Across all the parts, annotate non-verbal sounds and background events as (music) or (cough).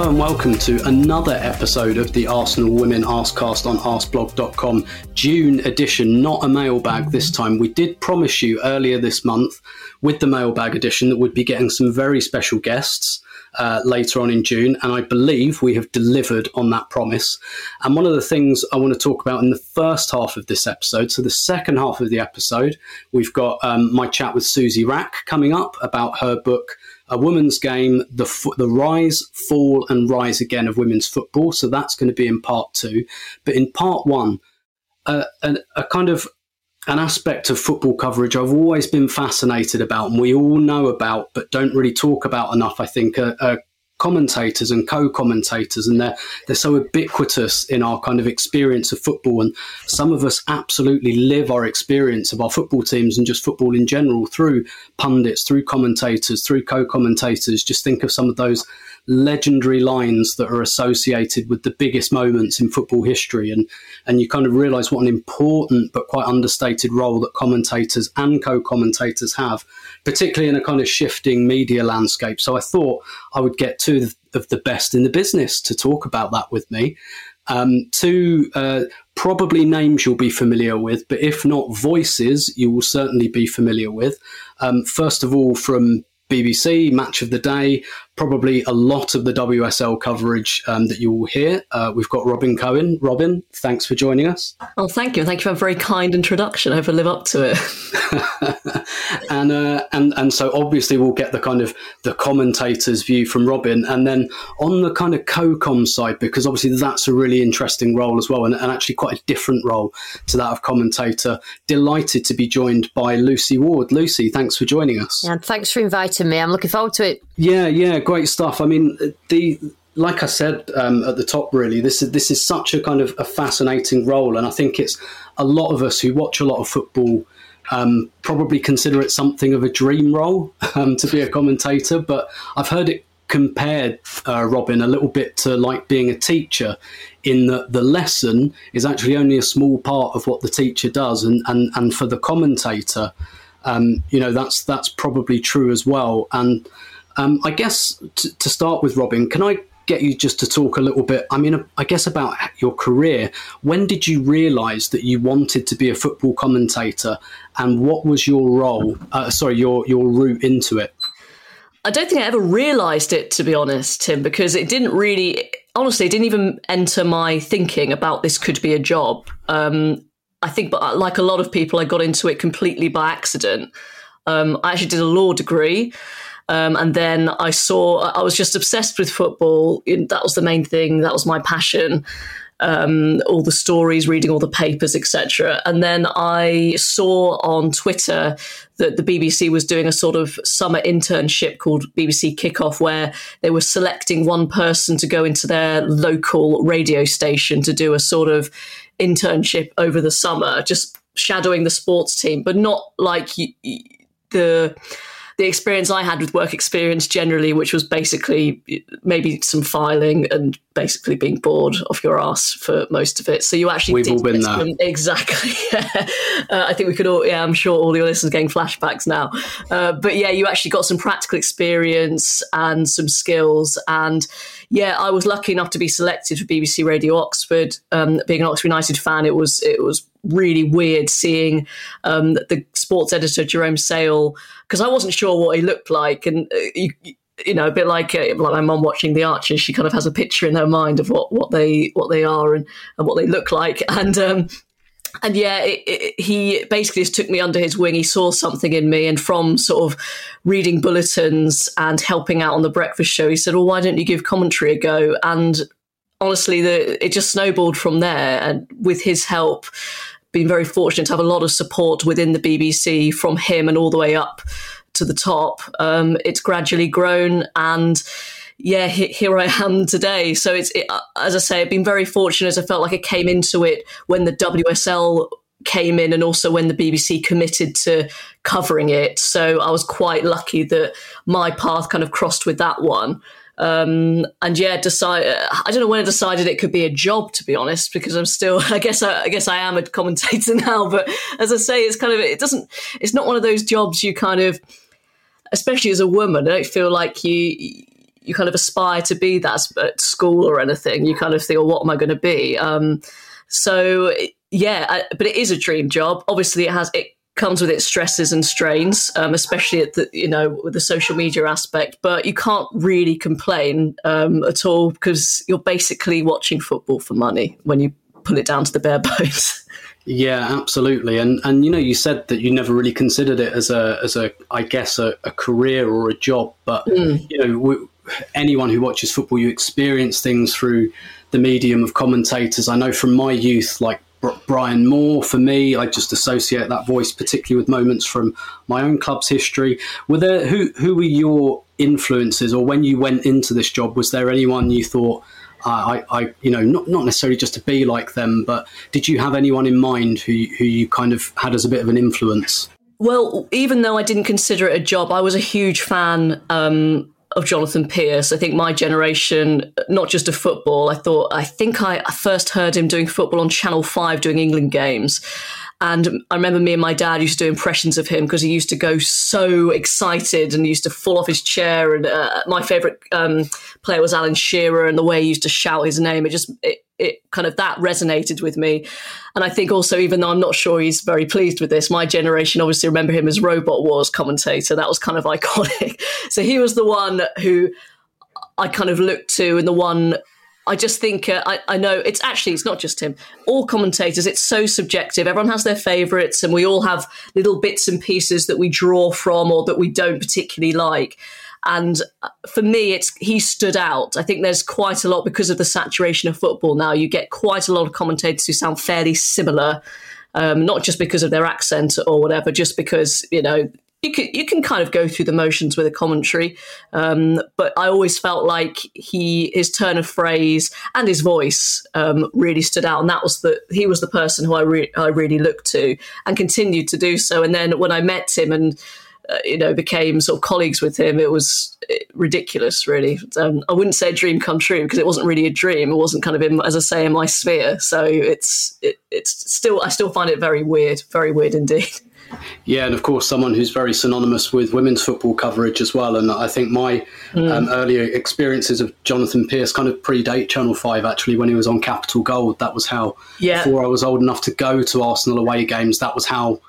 Hello and welcome to another episode of the Arsenal Women Arsecast on arsblog.com June edition, not a mailbag this time. We did promise you earlier this month with the mailbag edition that we'd be getting some very special guests uh, later on in June, and I believe we have delivered on that promise. And one of the things I want to talk about in the first half of this episode, so the second half of the episode, we've got um, my chat with Suzy Wrack coming up about her book a women's game, the the rise, fall, and rise again of women's football. So that's going to be in part two. But in part one, uh, a, a kind of an aspect of football coverage I've always been fascinated about, and we all know about, but don't really talk about enough. I think are, are commentators and co-commentators and they're they're so ubiquitous in our kind of experience of football. And some of us absolutely live our experience of our football teams and just football in general through pundits through commentators through co-commentators. Just think of some of those legendary lines that are associated with the biggest moments in football history. And and you kind of realize what an important but quite understated role that commentators and co-commentators have particularly in a kind of shifting media landscape. So i thought i would get two of the best in the business to talk about that with me. Um, two uh, probably names you'll be familiar with, but if not voices, you will certainly be familiar with. Um, first of all, from BBC, Match of the Day, probably a lot of the WSL coverage um, that you will hear. Uh, we've got Robyn Cowen. Robyn, thanks for joining us. Oh, thank you. Thank you for a very kind introduction. I hope I live up to it. (laughs) (laughs) and uh, and and so obviously we'll get the kind of the commentator's view from Robyn, and then on the kind of co-com side, because obviously that's a really interesting role as well, and, and actually quite a different role to that of commentator. Delighted to be joined by Lucy Ward. Lucy, thanks for joining us. And thanks for inviting me. I'm looking forward to it. Yeah, yeah great stuff. I mean, the like I said um, at the top, really, this is this is such a kind of a fascinating role, and I think it's a lot of us who watch a lot of football um, probably consider it something of a dream role (laughs) um, to be a commentator. But I've heard it compared, uh, Robyn, a little bit to like being a teacher, in that the lesson is actually only a small part of what the teacher does, and and and for the commentator, um, you know, that's that's probably true as well, and um, I guess t- to start with, Robyn, can I get you just to talk a little bit? I mean, I guess about your career. When did you realise that you wanted to be a football commentator, and what was your role? Uh, sorry, your your route into it. I don't think I ever realised it, to be honest, Tim, because it didn't really. Honestly, it didn't even enter my thinking about this could be a job. Um, I think, but like a lot of people, I got into it completely by accident. Um, I actually did a law degree. Um, and then I saw, I was just obsessed with football. That was the main thing. That was my passion. Um, all the stories, reading all the papers, etc. And then I saw on Twitter that the BBC was doing a sort of summer internship called BBC Kickoff, where they were selecting one person to go into their local radio station to do a sort of internship over the summer, just shadowing the sports team, but not like the the experience I had with work experience generally, which was basically maybe some filing and basically being bored off your ass for most of it. So you actually we've all been there (laughs) exactly. uh, I think we could all. Yeah, I'm sure all your listeners getting flashbacks now. Uh, but yeah, you actually got some practical experience and some skills. And yeah, I was lucky enough to be selected for BBC Radio Oxford. Um, being an Oxford United fan, it was it was really weird seeing um, the sports editor Jerome Sale because I wasn't sure what he looked like, and uh, you, you know, a bit like uh, like my mom watching The Archers, she kind of has a picture in her mind of what what they what they are and, and what they look like, and um, and yeah, it, it, he basically just took me under his wing. He saw something in me, and from sort of reading bulletins and helping out on the breakfast show, he said, "Well, why don't you give commentary a go?" And honestly, the, it just snowballed from there. And with his help, been very fortunate to have a lot of support within the BBC from him and all the way up to the top. Um, it's gradually grown and yeah, here I am today. So it's, it, as I say, I've been very fortunate. As I felt like I came into it when the WSL came in and also when the BBC committed to covering it. So I was quite lucky that my path kind of crossed with that one. Um, and yeah, decide. I don't know when I decided it could be a job, to be honest, because I'm still. (laughs) I guess I, I, guess I am a commentator (laughs) now. But as I say, it's kind of. It doesn't. It's not one of those jobs you kind of, especially as a woman. I don't feel like you you kind of aspire to be that at school or anything. You kind of think, "Oh, what am I going to be?" Um, so yeah, I, but it is a dream job. Obviously, it has it comes with its stresses and strains, um, especially at the you know with the social media aspect. But you can't really complain um, at all because you're basically watching football for money when you pull it down to the bare (laughs) bones. Yeah, absolutely. And and you know, you said that you never really considered it as a as a I guess a, a career or a job. But mm. you know, we, anyone who watches football, you experience things through the medium of commentators. I know from my youth, like Brian Moore for me. I just associate that voice particularly with moments from my own club's history. Were there who who were your influences, or when you went into this job, was there anyone you thought? I, I, you know, not not necessarily just to be like them, but did you have anyone in mind who who you kind of had as a bit of an influence? Well, even though I didn't consider it a job, I was a huge fan um, of Jonathan Pearce. I think my generation, not just of football, I thought, I think I first heard him doing football on Channel 5 doing England games. And I remember me and my dad used to do impressions of him because he used to go so excited and used to fall off his chair. And uh, my favourite um, player was Alan Shearer, and the way he used to shout his name, it just it, it kind of that resonated with me. And I think also, even though I'm not sure he's very pleased with this, my generation obviously remember him as Robot Wars commentator. That was kind of (laughs) iconic. so he was the one who I kind of looked to, and the one I just think uh, I, I, know it's actually it's not just him. All commentators, it's so subjective. Everyone has their favourites, and we all have little bits and pieces that we draw from or that we don't particularly like. And uh, for me, it's he stood out. I think there's quite a lot because of the saturation of football now. You get quite a lot of commentators who sound fairly similar. Um, not just because of their accent or whatever, just because you know you can you can kind of go through the motions with a commentary, um, but I always felt like he his turn of phrase and his voice um, really stood out, and that was the he was the person who I re- I really looked to and continued to do so. And then when I met him and uh, you know became sort of colleagues with him, it was uh, ridiculous. Really, um, I wouldn't say dream come true because it wasn't really a dream. It wasn't kind of in, as I say, in my sphere. So it's it, it's still I still find it very weird, very weird indeed. (laughs) Yeah, and of course, someone who's very synonymous with women's football coverage as well. And I think my mm. um, earlier experiences of Jonathan Pearce kind of predate Channel 5 actually when he was on Capital Gold. That was how, yeah. before I was old enough to go to Arsenal away games, that was how,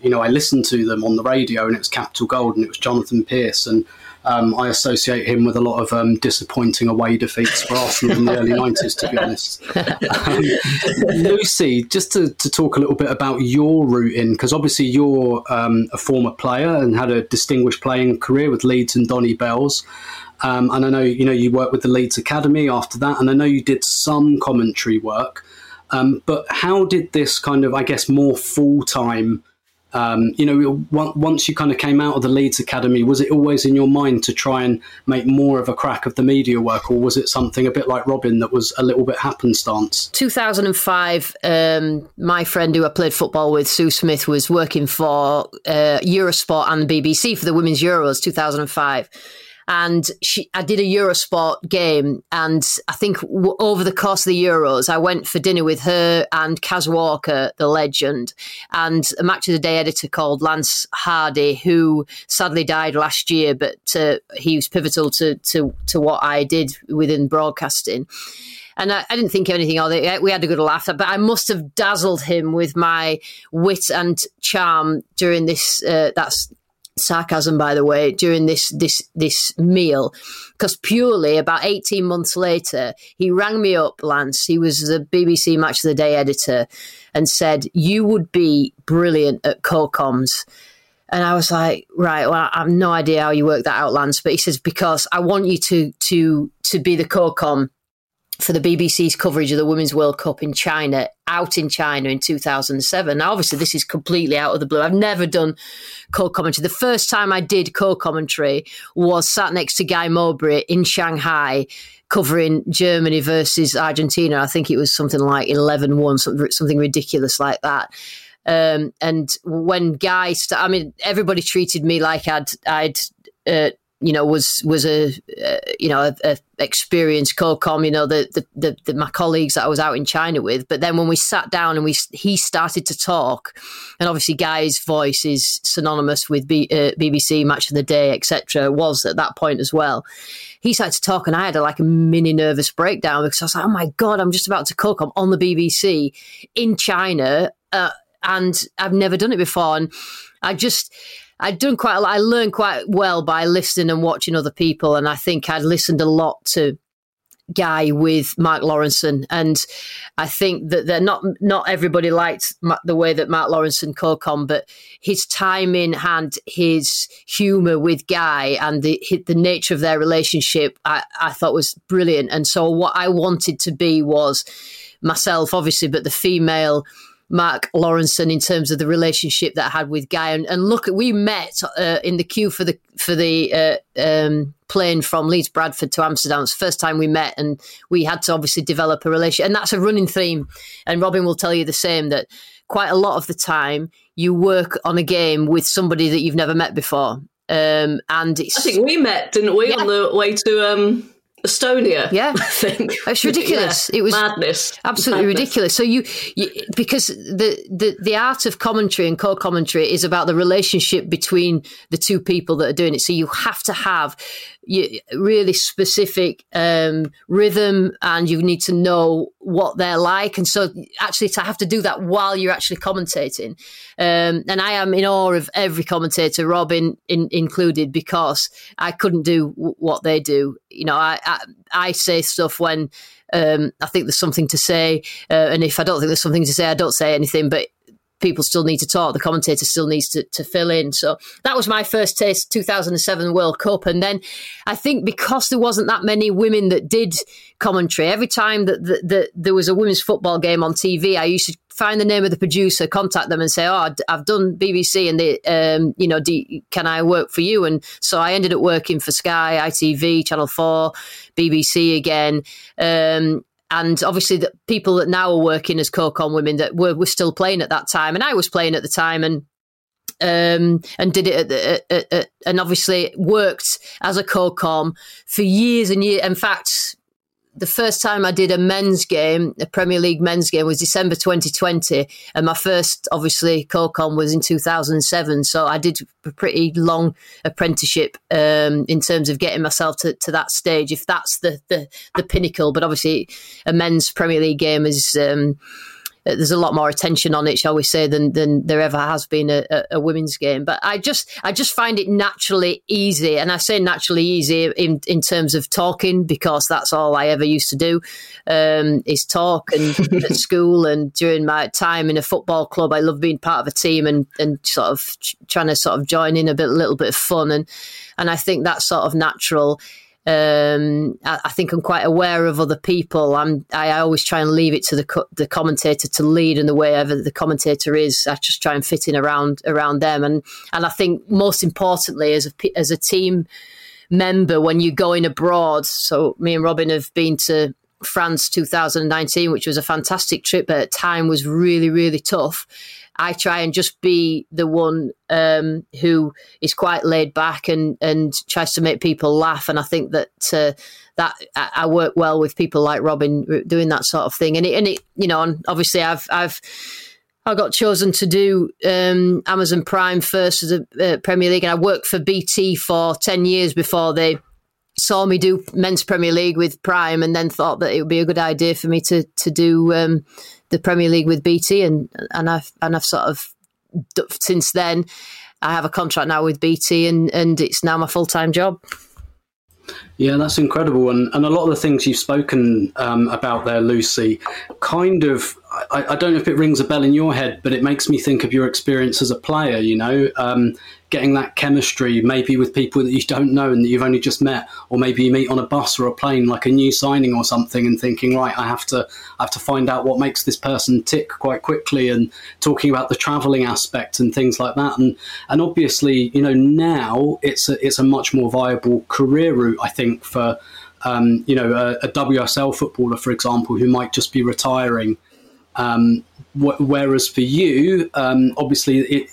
you know, I listened to them on the radio and it was Capital Gold and it was Jonathan Pearce. And um, I associate him with a lot of um, disappointing away defeats for Arsenal in the early 90s, to be honest. Um, Lucy, just to, to, talk a little bit about your route in, because obviously you're um, a former player and had a distinguished playing career with Leeds and Donny Belles. Um, and I know you know you worked with the Leeds Academy after that, and I know you did some commentary work. Um, but how did this kind of, I guess, more full time um, you know, once you kind of came out of the Leeds Academy, was it always in your mind to try and make more of a crack of the media work, or was it something a bit like Robin that was a little bit happenstance? 2005, um, my friend who I played football with, Sue Smith, was working for uh, Eurosport and the BBC for the Women's Euros 2005 and she, I did a Eurosport game, and I think w- over the course of the Euros, I went for dinner with her and Kaz Walker, the legend, and a match of the day editor called Lance Hardy, who sadly died last year, but uh, he was pivotal to, to to what I did within broadcasting. And I, I, didn't think of anything of it. We had a good laugh, but I must have dazzled him with my wit and charm during this uh, that's sarcasm by the way during this this this meal because purely about 18 months later he rang me up lance he was the bbc match of the day editor and said you would be brilliant at co-coms and I was like, right, well, I have no idea how you work that out, Lance. But he says because I want you to to to be the co-com for the BBC's coverage of the Women's World Cup in China, out in China in 2007. Now, obviously, this is completely out of the blue. I've never done co commentary. The first time I did co commentary was sat next to Guy Mowbray in Shanghai covering Germany versus Argentina. I think it was something like 11 1, something ridiculous like that. Um, and when Guy, st- I mean, everybody treated me like I'd, I'd, uh, you know, was was a uh, you know a, a experienced co-com. You know, the, the, the the my colleagues that I was out in China with. But then when we sat down and we he started to talk, and obviously Guy's voice is synonymous with B, uh, BBC Match of the Day, etc. Was at that point as well. He started to talk, and I had a, like a mini nervous breakdown because I was like, "Oh my god, I'm just about to co-com on the BBC in China." Uh, and I've never done it before, and I just I'd done quite a lot. I learned quite well by listening and watching other people, and I think I'd listened a lot to Guy with Mark Lawrenson, and I think that they're not not everybody liked the way that Mark Lawrenson co-com, but his timing and his humour with Guy and the the nature of their relationship, I, I thought was brilliant. And so what I wanted to be was myself, obviously, but the female Mark Lawrenson in terms of the relationship that I had with Guy. And, and look, we met uh, in the queue for the for the uh, um, plane from Leeds Bradford to Amsterdam. It's the first time we met, and we had to obviously develop a relationship. And that's a running theme. And Robyn will tell you the same that quite a lot of the time you work on a game with somebody that you've never met before. Um, and I think we met, didn't we, yeah. on the way to um, Estonia. (laughs) Yeah, I think it's ridiculous. (laughs) yeah. It was madness, absolutely madness. ridiculous. So you, you, because the, the the art of commentary and co-commentary is about the relationship between the two people that are doing it. So you have to have really specific um, rhythm, and you need to know what they're like. And so actually, to have to do that while you're actually commentating, um, and I am in awe of every commentator, Robyn in, included, because I couldn't do w- what they do. You know, I, I, I say stuff when um, I think there's something to say, uh, and if I don't think there's something to say, I don't say anything. But people still need to talk. The commentator still needs to, to fill in. So that was my first taste, 2007 World Cup. And then I think because there wasn't that many women that did commentary, every time that, that, that there was a women's football game on TV, I used to find the name of the producer, contact them, and say, "Oh, I've done BBC, and they, um, you know, do, can I work for you?" And so I ended up working for Sky, ITV, Channel Four, BBC again. Um, and obviously the people that now are working as co-com women that were, were still playing at that time and i was playing at the time and um, and did it at, at, at, and obviously worked as a co-com for years and years. In fact the first time I did a men's game, a Premier League men's game, was December 2020, and my first, obviously, co-com was in 2007. So I did a pretty long apprenticeship um, in terms of getting myself to, to that stage. If that's the, the, the pinnacle, but obviously, a men's Premier League game is. Um, there's a lot more attention on it, shall we say, than than there ever has been a, a, women's game. But I just I just find it naturally easy, and I say naturally easy in in terms of talking because that's all I ever used to do um, is talk and (laughs) at school and during my time in a football club. I love being part of a team and and sort of trying to sort of join in a bit a little bit of fun and and I think that's sort of natural um, I, I, think I'm quite aware of other people. I'm, I always try and leave it to the co- the commentator to lead, and the wherever the commentator is, I just try and fit in around around them. And and I think most importantly, as a as a team member, when you're going abroad, so me and Robyn have been to France 2019, which was a fantastic trip, but time was really really tough. I try and just be the one um, who is quite laid back and and tries to make people laugh. And I think that uh, that I work well with people like Robyn doing that sort of thing. And it, and it you know, and obviously I've I've I got chosen to do um, Amazon Prime first as a uh, Premier League, and I worked for BT for ten years before they saw me do men's Premier League with Prime, and then thought that it would be a good idea for me to to do um, the Premier League with BT, and and I've and I've sort of since then. I have a contract now with BT, and and it's now my full time job. Yeah, that's incredible. And, and a lot of the things you've spoken um, about there, Lucy, kind of, I, I, don't know if it rings a bell in your head, but it makes me think of your experience as a player, you know, um, getting that chemistry maybe with people that you don't know and that you've only just met, or maybe you meet on a bus or a plane, like a new signing or something, and thinking, right, I have to, I have to find out what makes this person tick quite quickly, and talking about the travelling aspect and things like that. And and obviously, you know, now it's a, it's a much more viable career route, I think for um, you know a, a, WSL footballer, for example, who might just be retiring. Um, wh- whereas for you, um, obviously, it,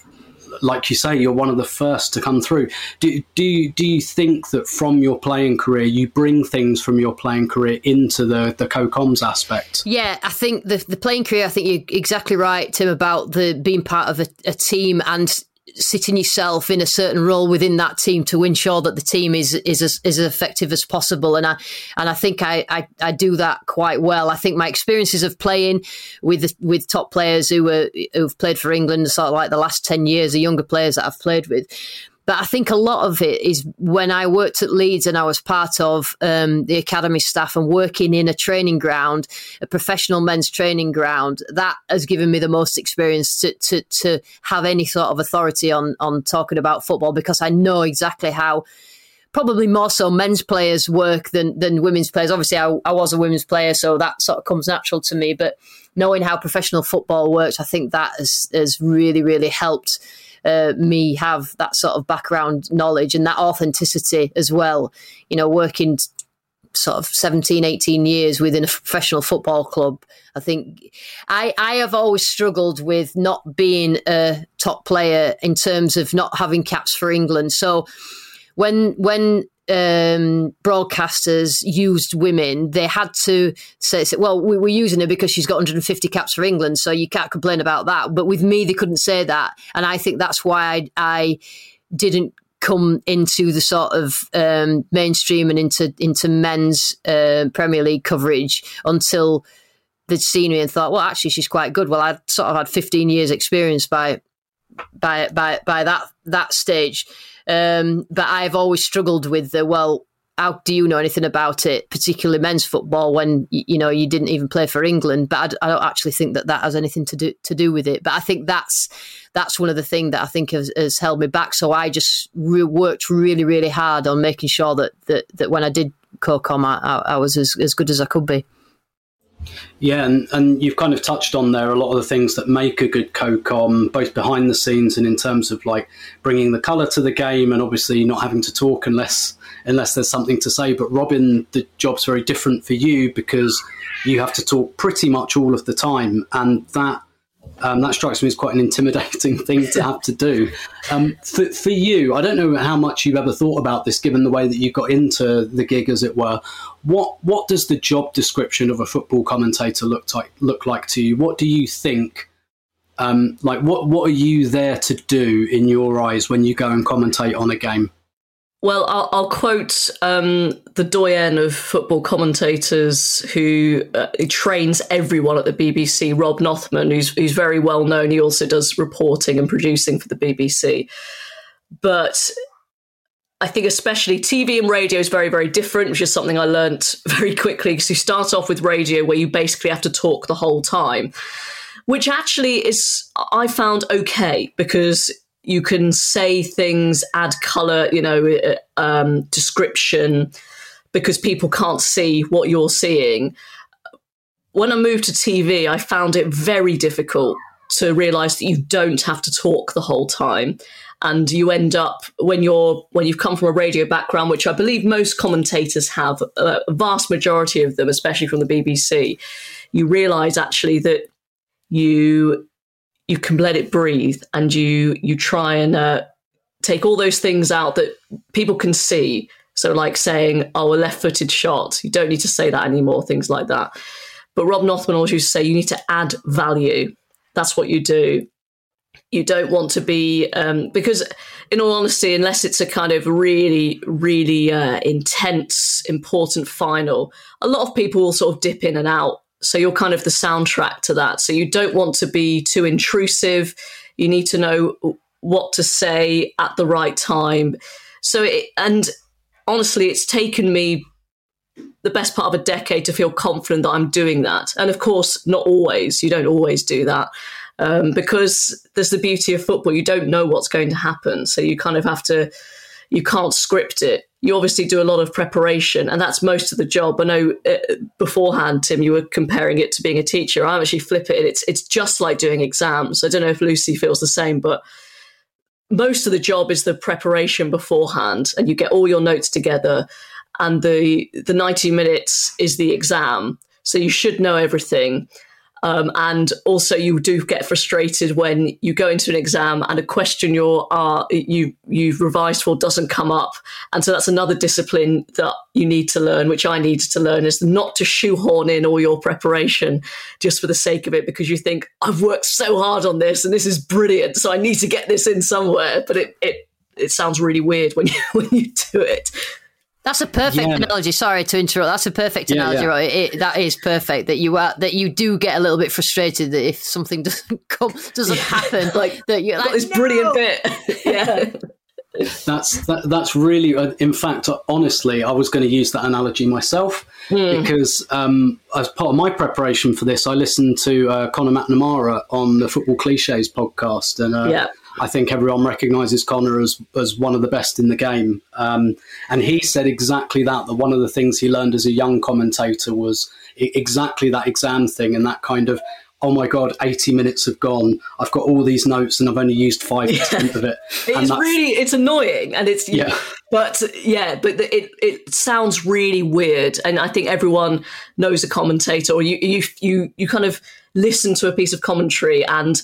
like you say, you're one of the first to come through. Do, do, you, do you think that from your playing career, you bring things from your playing career into the, the co-coms aspect? Yeah, I think the, the playing career, I think you're exactly right, Tim, about the being part of a, a team and sitting yourself in a certain role within that team to ensure that the team is is as, is as effective as possible. And I and I think I, I, I do that quite well. I think my experiences of playing with with top players who were who've played for England, sort of like the last ten years, the younger players that I've played with, but I think a lot of it is when I worked at Leeds and I was part of um, the academy staff and working in a training ground, a professional men's training ground. That has given me the most experience to, to, to have any sort of authority on on talking about football because I know exactly how probably more so men's players work than than women's players. Obviously, I, I, was a women's player, so that sort of comes natural to me. But knowing how professional football works, I think that has has really really helped uh, me have that sort of background knowledge and that authenticity as well. You know, working sort of 17, 18 years within a professional football club. I think I, I have always struggled with not being a top player in terms of not having caps for England. So when when um, broadcasters used women, they had to say, well, we, are using her because she's got 150 caps for England, so you can't complain about that. But with me, they couldn't say that. And I think that's why I, I didn't come into the sort of um, mainstream and into into men's uh, Premier League coverage until they'd seen me and thought, well, actually, she's quite good. Well, I'd sort of had 15 years experience by by by by that that stage. Um, but I've always struggled with the well. How do you know anything about it, particularly men's football, when you know you didn't even play for England? But I, I don't actually think that that has anything to do to do with it. But I think that's that's one of the things that I think has, has held me back. So I just re- worked really, really hard on making sure that that, that when I did co-com, I, I was as, as good as I could be. Yeah, and, and you've kind of touched on there a lot of the things that make a good co-com, both behind the scenes and in terms of like bringing the colour to the game, and obviously not having to talk unless unless there's something to say. But Robyn, the job's very different for you because you have to talk pretty much all of the time, and that um, that strikes me as quite an intimidating (laughs) thing to have to do. Um, for, for, you, I don't know how much you've ever thought about this, given the way that you got into the gig, as it were. What what does the job description of a football commentator look like look like to you? What do you think? Um, like what what are you there to do in your eyes when you go and commentate on a game? Well, I'll, I'll quote um, the doyen of football commentators who, uh, trains everyone at the BBC, Rob Nothman, who's, who's very well known. He also does reporting and producing for the BBC. But I think especially TV and radio is very, very different, which is something I learnt (laughs) very quickly because you start off with radio where you basically have to talk the whole time, which actually is, I found okay because you can say things, add color, you know, uh, um, description, because people can't see what you're seeing. When I moved to TV, I found it very difficult to realize that you don't have to talk the whole time and you end up when you're when you've come from a radio background which i believe most commentators have a vast majority of them especially from the bbc you realize actually that you you can let it breathe and you you try and uh, take all those things out that people can see. So, like saying, "Oh, a left-footed shot," you don't need to say that anymore. Things like that. But Rob Nothman always used to say, "You need to add value." That's what you do. You don't want to be um, because, in all honesty, unless it's a kind of really, really uh, intense, important final, a lot of people will sort of dip in and out so you're kind of the soundtrack to that. So you don't want to be too intrusive. You need to know what to say at the right time. So, it, and honestly, it's taken me the best part of a decade to feel confident that I'm doing that. And of course, not always. You don't always do that. Um, because there's the beauty of football. You don't know what's going to happen. So you kind of have to, you can't script it. You obviously do a lot of preparation, and that's most of the job. I know uh, beforehand, Tim, you were comparing it to being a teacher. I actually flip it. It's it's just like doing exams. I don't know if Lucy feels the same, but most of the job is the preparation beforehand, and you get all your notes together and the the 90 minutes is the exam so you should know everything um, and also you do get frustrated when you go into an exam and a question you're uh, you you've revised for doesn't come up. And so that's another discipline that you need to learn which i needed to learn is not to shoehorn in all your preparation just for the sake of it because you think i've worked so hard on this and this is brilliant so i need to get this in somewhere. But it it it sounds really weird when you (laughs) when you do it that's a perfect yeah. analogy. Sorry to interrupt. That's a perfect yeah, analogy. Yeah. Right? It, that is perfect. That you are that you do get a little bit frustrated that if something (laughs) doesn't come doesn't happen, like that you're like this no! brilliant bit. (laughs) yeah. That's that, that's really. Uh, in fact, honestly, I was going to use that analogy myself mm. because um, as part of my preparation for this, I listened to uh, Conor McNamara on the Football Cliches podcast, and uh, yeah I think everyone recognises Conor as as one of the best in the game. Um, and he said exactly that. That one of the things he learned as a young commentator was exactly that exam thing and that kind of oh my god 80 minutes have gone i've got all these notes and i've only used 5% of it (laughs) it's really it's annoying and it's yeah but yeah but it it sounds really weird and i think everyone knows a commentator or you you you, you kind of listen to a piece of commentary and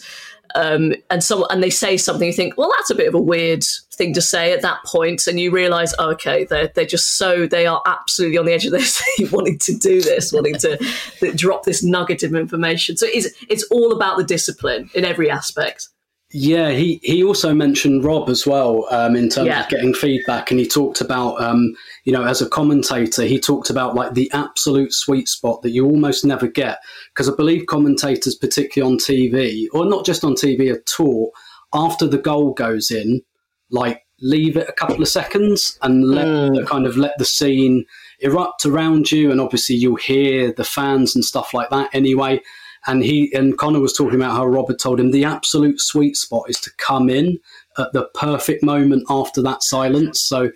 um, and so and they say something you think well that's a bit of a weird thing to say at that point. And you realize oh, okay they're, they're just so they are absolutely on the edge of their (laughs) seat wanting to do this wanting to, to (laughs) drop this nugget of information. So it's, it's all about the discipline in every aspect yeah, he, he also mentioned Rob as well um, in terms yeah. of getting feedback, and he talked about um, you know as a commentator, he talked about like the absolute sweet spot that you almost never get because I believe commentators, particularly on TV or not just on TV at all, after the goal goes in, like leave it a couple of seconds and let mm. the kind of let the scene erupt around you, and obviously you'll hear the fans and stuff like that anyway and he and Conor was talking about how Robert told him the absolute sweet spot is to come in at the perfect moment after that silence. So,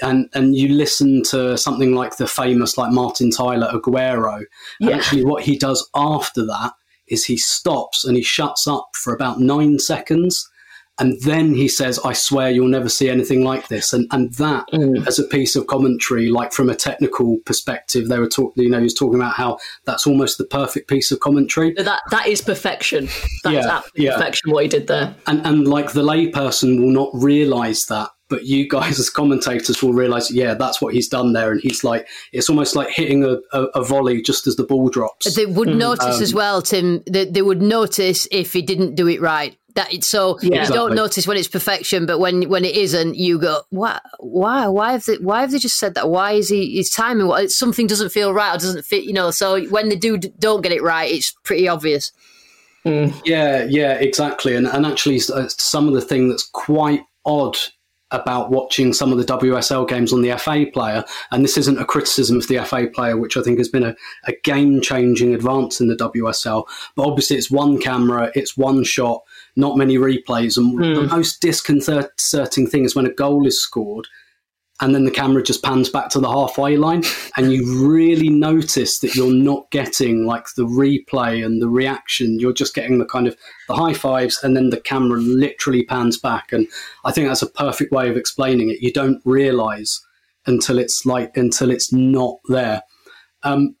and and you listen to something like the famous like Martin Tyler Aguero. Yeah. actually, what he does after that is he stops and he shuts up for about nine seconds and then he says, I swear you'll never see anything like this. And and that mm. as a piece of commentary, like from a technical perspective, they were talking, you know, he was talking about how that's almost the perfect piece of commentary. That that is perfection. That yeah, is absolute yeah. perfection what he did there. And and like the layperson will not realise that. But you guys (laughs) as commentators will realise, yeah, that's what he's done there. And he's like, it's almost like hitting a, a, a volley just as the ball drops. They would mm. notice um, as well, Tim, that they would notice if he didn't do it right that so yeah, you exactly. don't notice when it's perfection, but when when it isn't, you go, why, why, why have they, why have they just said that? Why is he his timing? What Something doesn't feel right or doesn't fit, you know. So when they do don't get it right, it's pretty obvious. Mm. Yeah, yeah, exactly. And and actually, uh, some of the thing that's quite odd about watching some of the WSL games on the FA player, and this isn't a criticism of the FA player, which I think has been a, a game changing advance in the WSL. But obviously, it's one camera, it's one shot not many replays. And mm. the hmm. most disconcerting thing is when a goal is scored and then the camera just pans back to the halfway line and you really notice that you're not getting like the replay and the reaction you're just getting the kind of the high fives and then the camera literally pans back and i think that's a perfect way of explaining it you don't realize until it's like until it's not there um,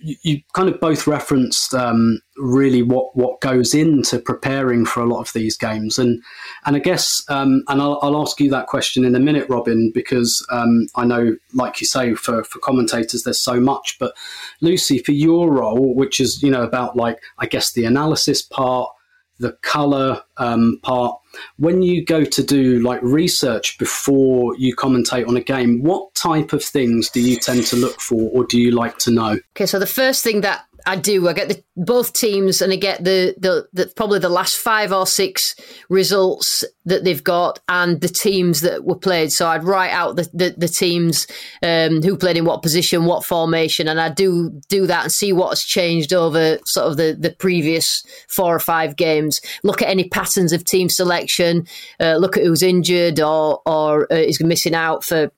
you, kind of both referenced um, really what, what goes into preparing for a lot of these games, and and I guess um, and I'll, I'll, ask you that question in a minute, Robyn, because um, I know, like you say, for for commentators, there's so much. But Lucy, for your role, which is you know about like I guess the analysis part, the color um, part. When you go to do like research before you commentate on a game, what type of things do you tend to look for, or do you like to know? Okay, so the first thing that I do. I get the both teams, and I get the, the, the probably the last five or six results that they've got, and the teams that were played. So I'd write out the the, the teams um, who played in what position, what formation, and I do do that and see what has changed over sort of the the previous four or five games. Look at any patterns of team selection. Uh, look at who's injured or or uh, is missing out for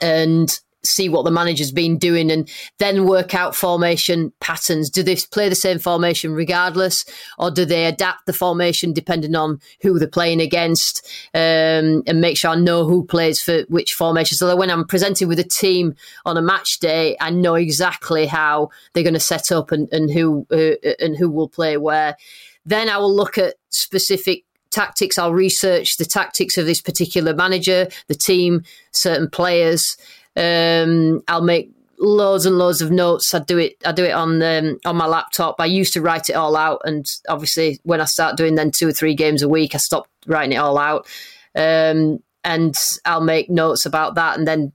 and see what the manager's been doing and then work out formation patterns. Do they play the same formation regardless, or do they adapt the formation depending on who they're playing against um, and make sure I know who plays for which formation? So that when I'm presented with a team on a match day, I know exactly how they're going to set up and, and who uh, and who will play where. Then I will look at specific tactics. I'll research the tactics of this particular manager, the team, certain players, um, I'll make loads and loads of notes. I do it. I do it on um, on my laptop. I used to write it all out, and obviously, when I start doing then two or three games a week, I stopped writing it all out. Um, and I'll make notes about that, and then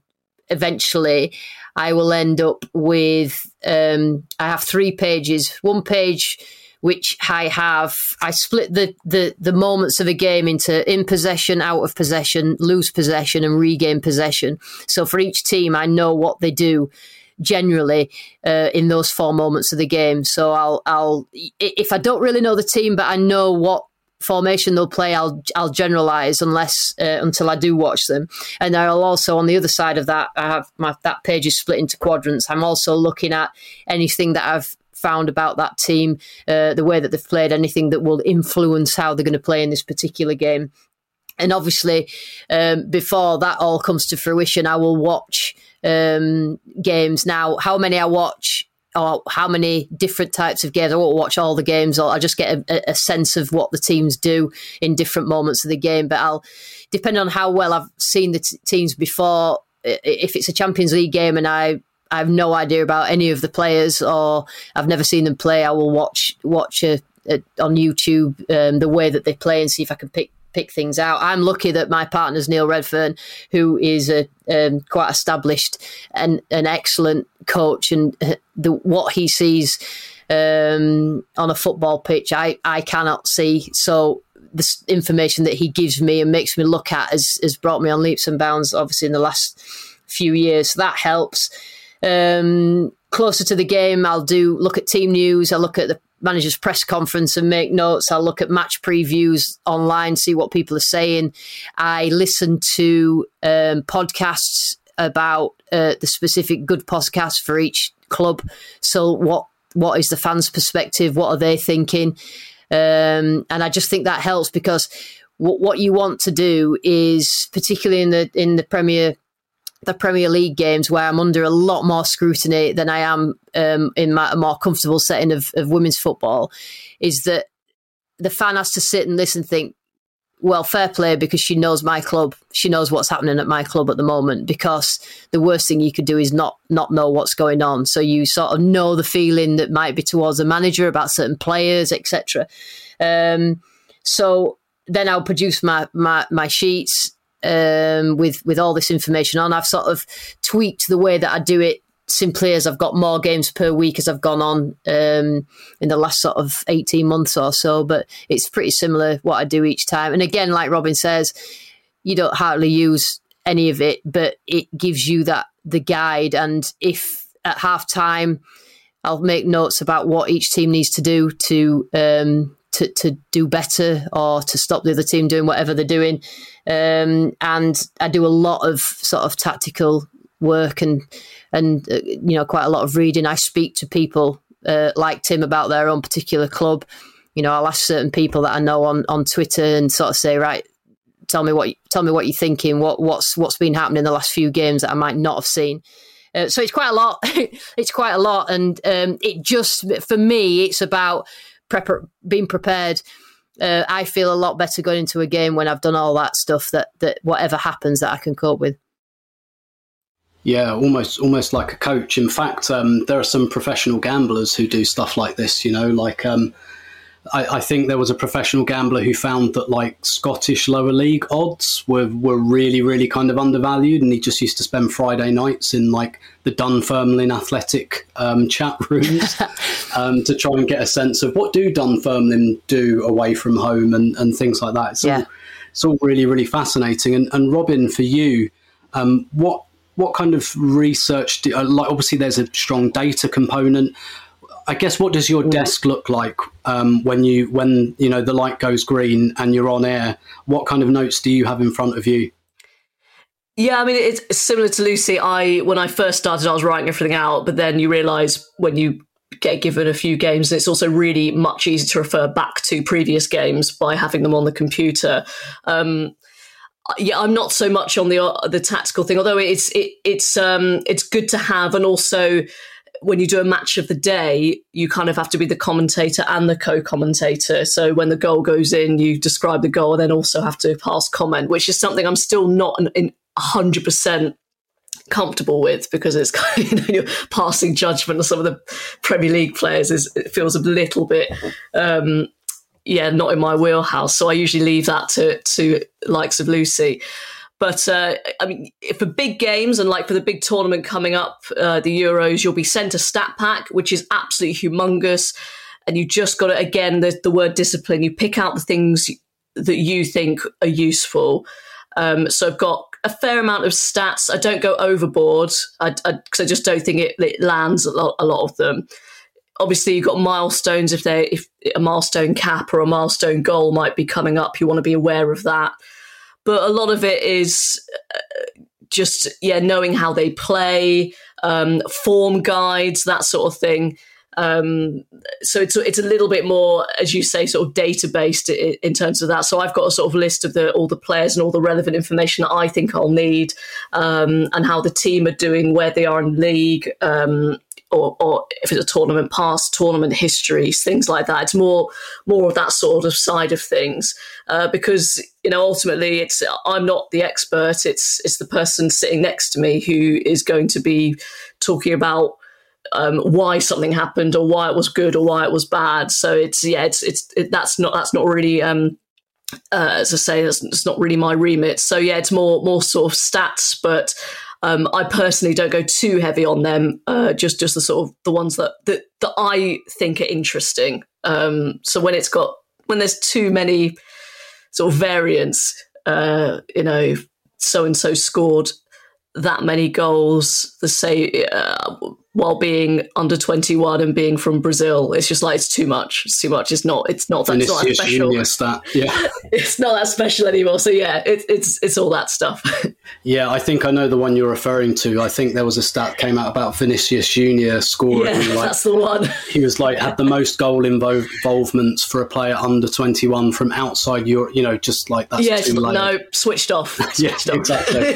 eventually, I will end up with. Um, I have three pages. One page which I have. I split the, the, the moments of a game into in possession, out of possession, lose possession, and regain possession. So for each team, I know what they do generally uh, in those four moments of the game. So I'll I'll if I don't really know the team, but I know what formation they'll play, I'll I'll generalize unless uh, until I do watch them. And I'll also on the other side of that, I have my that page is split into quadrants. I'm also looking at anything that I've found about that team, uh, the way that they've played, anything that will influence how they're going to play in this particular game. And obviously, um, before that all comes to fruition, I will watch um, games. Now, how many I watch or how many different types of games. I won't watch all the games, or I just get a, a, sense of what the teams do in different moments of the game. But I'll, depend on how well I've seen the t- teams before, if it's a Champions League game and I I have no idea about any of the players, or I've never seen them play. I will watch watch a, a, on YouTube um, the way that they play and see if I can pick pick things out. I'm lucky that my partner's Neil Redfearn, who is a um, quite established and an excellent coach, and uh, the, what he sees um, on a football pitch, I I cannot see. So the information that he gives me and makes me look at has, has brought me on leaps and bounds. Obviously, in the last few years, so that helps. Um, closer to the game, I'll do look at team news. I'll look at the manager's press conference and make notes. I'll look at match previews online, see what people are saying. I listen to um, podcasts about uh, the specific good podcasts for each club. So what what is the fans' perspective? What are they thinking? Um, and I just think that helps because what, what you want to do is, particularly in the in the Premier the Premier League games where I'm under a lot more scrutiny than I am um, in my, a more comfortable setting of, of women's football, is that the fan has to sit and listen and think, well, fair play because she knows my club. She knows what's happening at my club at the moment. Because the worst thing you could do is not not know what's going on. So you sort of know the feeling that might be towards a manager about certain players, etc. Um, so then I'll produce my my, my sheets um, with with all this information on. I've sort of tweaked the way that I do it simply as I've got more games per week as I've gone on um, in the last sort of 18 months or so. But it's pretty similar what I do each time. And again, like Robyn says, you don't hardly use any of it, but it gives you that the guide. And if at half time, I'll make notes about what each team needs to do to um, to, to do better or to stop the other team doing whatever they're doing. Um, and I do a lot of sort of tactical work and and uh, you know quite a lot of reading. I speak to people uh, like Tim about their own particular club. You know, I'll ask certain people that I know on, on Twitter and sort of say, right, tell me what tell me what you're thinking. What what's what's been happening in the last few games that I might not have seen. Uh, so it's quite a lot. (laughs) it's quite a lot, and um, it just for me, it's about prep- being prepared. Uh, I feel a lot better going into a game when I've done all that stuff. That that whatever happens, that I can cope with. Yeah, almost almost like a coach. In fact, um, there are some professional gamblers who do stuff like this. You know, like um, I, I, think there was a professional gambler who found that like Scottish lower league odds were were really really kind of undervalued, and he just used to spend Friday nights in like the Dunfermline Athletic um, (laughs) chat rooms. um, to try and get a sense of what do Dunfermline do away from home and, and things like that. So Yeah. it's all really, really fascinating. And, and Robyn, for you, um, what what kind of research? Do, uh, like, obviously, there's a strong data component. I guess what does your desk look like um, when you when you know the light goes green and you're on air? What kind of notes do you have in front of you? Yeah, I mean it's similar to Lucy. I when I first started, I was writing everything out, but then you realise when you get given a few games, it's also really much easier to refer back to previous games by having them on the computer. Um, yeah, I'm not so much on the uh, the tactical thing, although it's it, it's um, it's good to have, and also when you do a match of the day, you kind of have to be the commentator and the co-commentator. So when the goal goes in, you describe the goal, and then also have to pass comment, which is something I'm still not in, in 100% comfortable with because it's (laughs) kind of, you know, you're passing judgment on some of the Premier League players is it feels a little bit um, yeah not in my wheelhouse so I usually leave that to to likes of Lucy but uh, I mean for big games and like for the big tournament coming up uh, the Euros you'll be sent a stat pack which is absolutely humongous and you just got to again the, the word discipline you pick out the things that you think are useful um, so I've got a fair amount of stats. I don't go overboard because I, I, just don't think it, it lands a lot, a lot of them. Obviously, you've got milestones. If they if a milestone cap or a milestone goal might be coming up, you want to be aware of that. But a lot of it is uh, just yeah, knowing how they play, um, form guides, that sort of thing. Um, so it's it's a little bit more, as you say, sort of data based in, terms of that. So I've got a sort of list of the all the players and all the relevant information that I think I'll need, um, and how the team are doing, where they are in league, um, or, or if it's a tournament past, tournament histories, things like that. It's more more of that sort of side of things uh, because you know ultimately it's I'm not the expert. It's it's the person sitting next to me who is going to be talking about um, why something happened or why it was good or why it was bad. So it's yeah, it's it's it, that's not that's not really um, uh, as I say, that's it's not really my remit. So yeah, it's more more sort of stats, but. Um, I personally don't go too heavy on them. Uh, just just the sort of the ones that that, that I think are interesting. Um, so when it's got when there's too many sort of variants, uh, you know, so and so scored that many goals. The say uh, while being under 21 and being from Brazil. It's just like it's too much. It's too much. It's not. It's not. That's not that special. Stat. Yeah, (laughs) it's not that special anymore. So yeah, it, it's it's all that stuff. (laughs) yeah, I think I know the one you're referring to. I think there was a stat came out about Vinicius Junior scoring. Yeah, like, that's the one. he was like had the most goal invo- involvements for a player under 21 from outside Europe. You know, just like that's yeah, no, switched off. (laughs) yeah, off. exactly.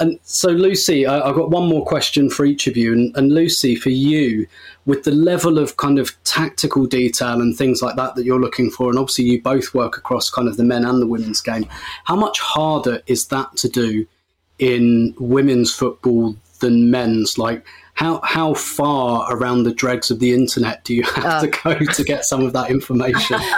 and so, Lucy, I, I've got one more question for each of you, and, and Lucy, for you, with the level of kind of tactical detail and things like that that you're looking for, and obviously you both work across kind of the men and the women's game, how much harder is that to do in women's football than men's? Like, how how far around the dregs of the internet do you have to oh. go to get some of that information? (laughs)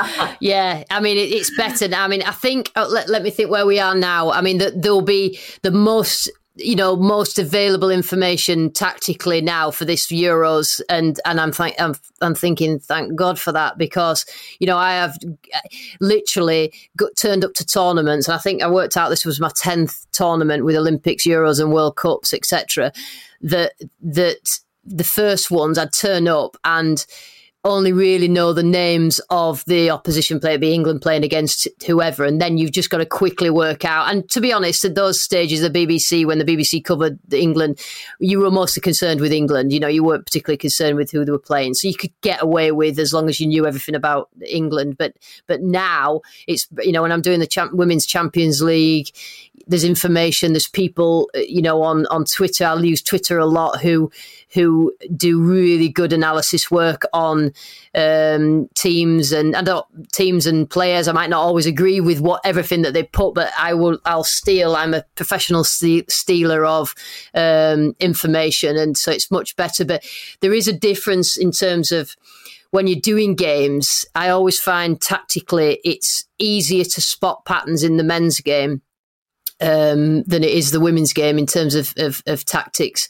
Yeah, I mean, it, it's better now. I mean, I think, oh, let, let me think where we are now. I mean, the, there'll be the most you know most available information tactically now for this Euros, and and I'm th- I'm I'm thinking thank God for that because you know I have literally got turned up to tournaments, and I think I worked out this was my tenth tournament with Olympics, Euros, and World Cups, etc. That that the first ones I'd turn up and only really know the names of the opposition player, be England playing against whoever, and then you've just got to quickly work out. And to be honest, at those stages, the BBC, when the BBC covered England, you were mostly concerned with England. You know, you weren't particularly concerned with who they were playing, so you could get away with as long as you knew everything about England. But but now it's you know when I'm doing the champ- women's Champions League, there's information, there's people you know on on Twitter. I'll use Twitter a lot who who do really good analysis work on um, teams and, and uh, teams and players. I might not always agree with what everything that they put, but I will. I'll steal. I'm a professional stealer of um, information, and so it's much better. But there is a difference in terms of when you're doing games. I always find tactically it's easier to spot patterns in the men's game um, than it is the women's game in terms of, of, of tactics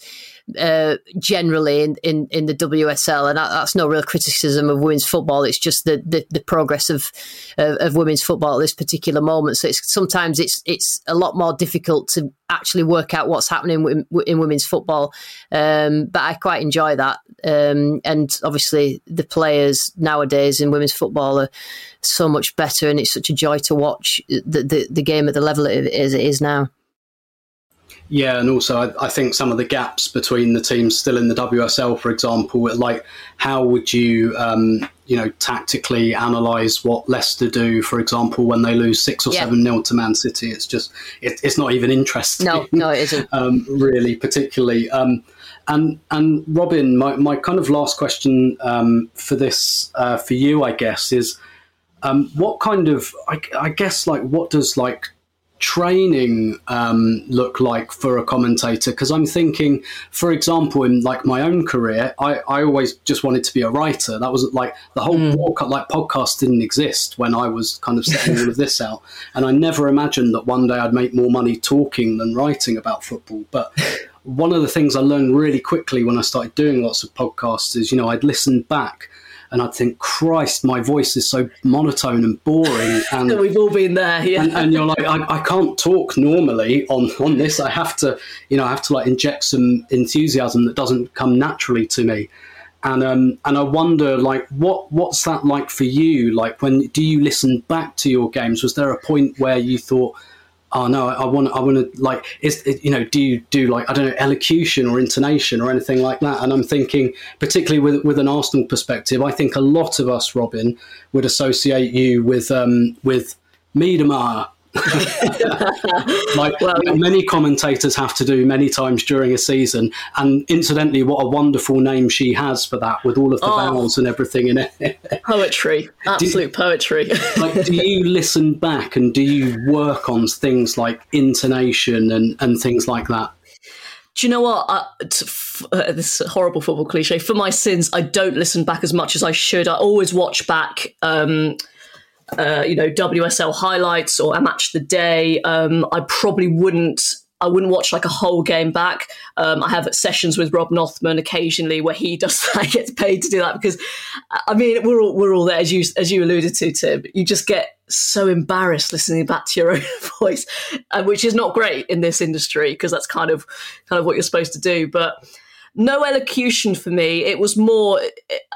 uh, generally in, in, in the WSL, and that, that's no real criticism of women's football. It's just the, the, the progress of, of, of women's football at this particular moment. So it's sometimes it's it's a lot more difficult to actually work out what's happening in, in women's football. Um, but I quite enjoy that, um, and obviously the players nowadays in women's football are so much better, and it's such a joy to watch the the, the game at the level it is, it is now. Yeah, and also I, I, think some of the gaps between the teams still in the WSL, for example, like how would you, um, you know, tactically analyze what Leicester do, for example, when they lose six or yeah. seven nil to Man City? It's just, it, it's not even interesting. No, no, it isn't. (laughs) um, really, particularly. Um, and and Robyn, my, my kind of last question um, for this uh, for you, I guess, is um, what kind of, I, I guess, like what does like training um, look like for a commentator? Because I'm thinking, for example, in like my own career, I, I always just wanted to be a writer. That was like the whole mm. walk, like podcast didn't exist when I was kind of setting all of this out, and I never imagined that one day I'd make more money talking than writing about football. But one of the things I learned really quickly when I started doing lots of podcasts is, you know, I'd listen back and I'd think, Christ, my voice is so monotone and boring. (laughs) And we've all been there, yeah. And, and you're like, I, I, can't talk normally on on this. I have to, you know, I have to like inject some enthusiasm that doesn't come naturally to me. And um, and I wonder, like, what what's that like for you? Like, when do you listen back to your games? Was there a point where you thought? Oh no, I want, I want to like, is it, you know, do you do like I don't know elocution or intonation or anything like that? And I'm thinking, particularly with with an Arsenal perspective, I think a lot of us, Robyn, would associate you with um, with Miedema (laughs) like well, many commentators have to do many times during a season. And incidentally, what a wonderful name she has for that, with all of the oh, vowels and everything in it. (laughs) poetry, absolute you, poetry. (laughs) like, do you listen back and do you work on things like intonation and, and things like that? Do you know what? Uh, this horrible football cliche. For my sins, I don't listen back as much as I should. I always watch back. Um, uh, you know, WSL highlights or a match the day. Um, I probably wouldn't. I wouldn't watch like a whole game back. Um, I have sessions with Rob Nothman occasionally where he (laughs) does that, gets paid to do that because, I mean, we're all we're all there as you as you alluded to, Tim. You just get so embarrassed listening back to your own (laughs) voice, uh, which is not great in this industry because that's kind of kind of what you're supposed to do. But no elocution for me. It was more,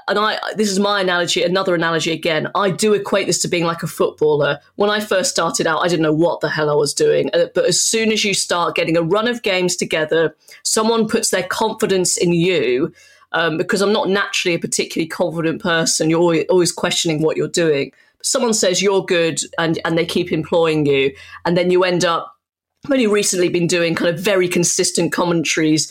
and I this is my analogy, another analogy again. I do equate this to being like a footballer. When I first started out, I didn't know what the hell I was doing. Uh, but as soon as you start getting a run of games together, someone puts their confidence in you. Um, because I'm not naturally a particularly confident person. You're always, always questioning what you're doing. Someone says you're good, and and they keep employing you, and then you end up I've only recently been doing kind of very consistent commentaries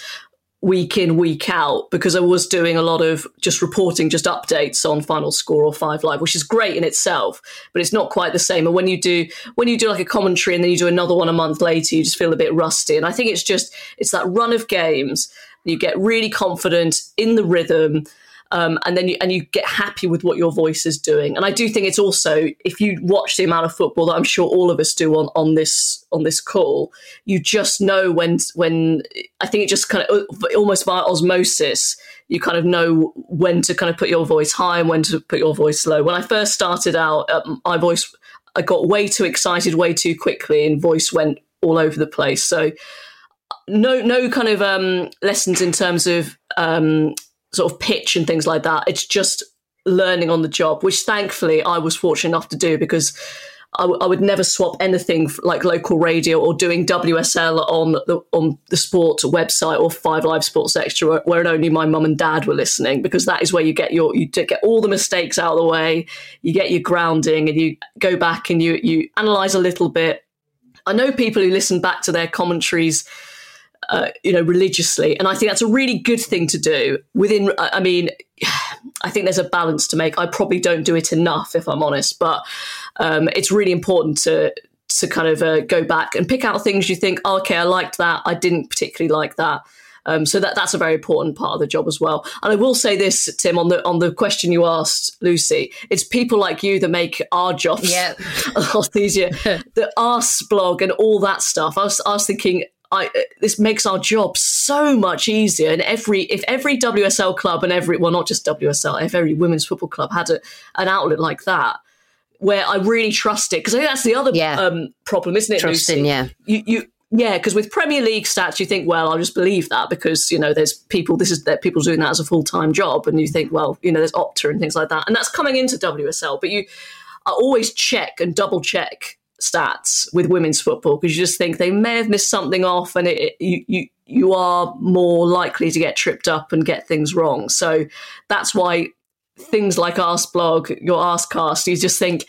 week in week out because I was doing a lot of just reporting just updates on final score or five live which is great in itself but it's not quite the same. And when you do when you do like a commentary and then you do another one a month later you just feel a bit rusty. And I think it's just it's that run of games. You get really confident in the rhythm um, and then you, and you get happy with what your voice is doing. And I do think it's also if you watch the amount of football that I'm sure all of us do on on this on this call, you just know when when I think it just kind of almost by osmosis you kind of know when to kind of put your voice high and when to put your voice low. When I first started out, um, my voice I got way too excited way too quickly, and voice went all over the place. So no no kind of um, lessons in terms of um, sort of pitch and things like that. It's just learning on the job, which thankfully I was fortunate enough to do because I, w- I would never swap anything like local radio or doing WSL on the on the sports website or Five Live Sports Extra, where, only my mum and dad were listening, because that is where you get your you get all the mistakes out of the way, you get your grounding, and you go back and you you analyze a little bit. I know people who listen back to their commentaries uh, you know, religiously. And I think that's a really good thing to do within, I mean, (sighs) I think there's a balance to make. I probably don't do it enough, if I'm honest, but um, it's really important to, to kind of uh, go back and pick out things you think, oh, okay, I liked that. I didn't particularly like that. Um, so that that's a very important part of the job as well. And I will say this, Tim, on the on the question you asked, Lucy, it's people like you that make our jobs yep. (laughs) a lot easier. (laughs) the Arseblog and all that stuff. I was, I was thinking, I, this makes our job so much easier. And every if every WSL club and every well, not just WSL, if every women's football club had a, an outlet like that, where I really trust it, because I think that's the other Yeah. um, problem, isn't it? Trusting, Lucy? yeah. You, you yeah, because with Premier League stats, you think, well, I'll just believe that because you know there's people. This is that people doing that as a full time job, and you think, well, you know, there's Opta and things like that, and that's coming into WSL. But you, I always check and double check stats with women's football because you just think they may have missed something off, and it, you you you are more likely to get tripped up and get things wrong. So that's why things like Arseblog, your Arsecast, you just think,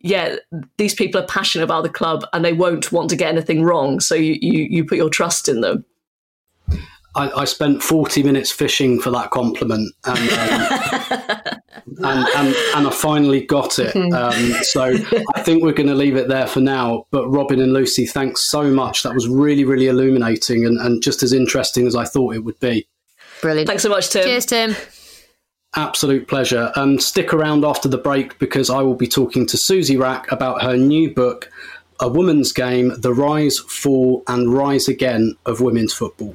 yeah, these people are passionate about the club and they won't want to get anything wrong. So you you, you put your trust in them. I, I spent 40 minutes fishing for that compliment and, um, (laughs) and, and, and I finally got it. Um, so I think we're going to leave it there for now. But Robyn and Lucy, thanks so much. That was really, really illuminating and, and just as interesting as I thought it would be. Brilliant. Thanks so much, Tim. Cheers, Tim. Absolute pleasure. Um, stick around after the break because I will be talking to Suzy Wrack about her new book, A Woman's Game The Rise, Fall, and Rise Again of Women's Football.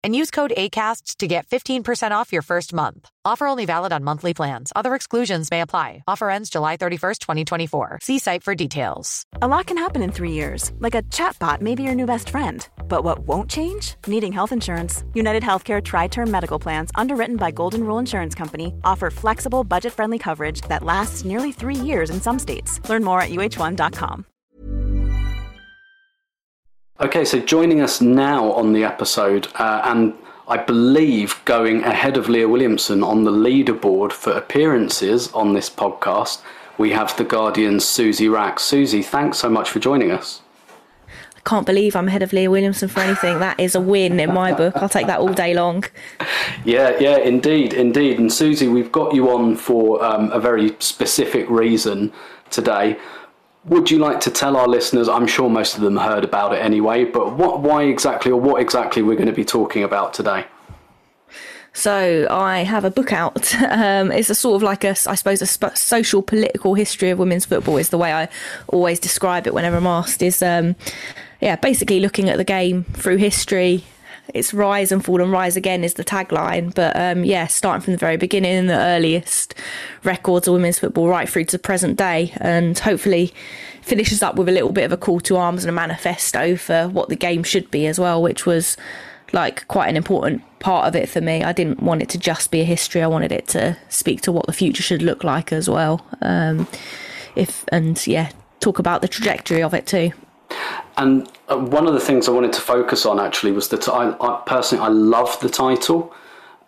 and use code ACAST to get 15% off your first month. Offer only valid on monthly plans. Other exclusions may apply. Offer ends July 31st, 2024. See site for details. A lot can happen in three years, like a chatbot may be your new best friend. But what won't change? Needing health insurance. United Healthcare Tri Term Medical Plans, underwritten by Golden Rule Insurance Company, offer flexible, budget friendly coverage that lasts nearly three years in some states. Learn more at uh1.com. Okay, so joining us now on the episode, uh, and I believe going ahead of Leah Williamson on the leaderboard for appearances on this podcast, we have the Guardian's Suzy Wrack. Suzy, thanks so much for joining us. I can't believe I'm ahead of Leah Williamson for anything. That is a win in my book. I'll take that all day long. Yeah, yeah, indeed, indeed. And Suzy, we've got you on for um, a very specific reason today. Would you like to tell our listeners? I'm sure most of them heard about it anyway, but what, why exactly, or what exactly we're going to be talking about today? So I have a book out. (laughs) Um, it's a sort of like a, I suppose, a sp- social political history of women's football is the way I always describe it whenever I'm asked. Is um, yeah, basically looking at the game through history. It's rise and fall and rise again is the tagline, but um, yeah, starting from the very beginning, the earliest records of women's football right through to the present day, and hopefully finishes up with a little bit of a call to arms and a manifesto for what the game should be as well, which was like quite an important part of it for me. I didn't want it to just be a history. I wanted it to speak to what the future should look like as well. Um, if and yeah, talk about the trajectory of it too. And uh, one of the things I wanted to focus on actually was that I, I personally I love the title,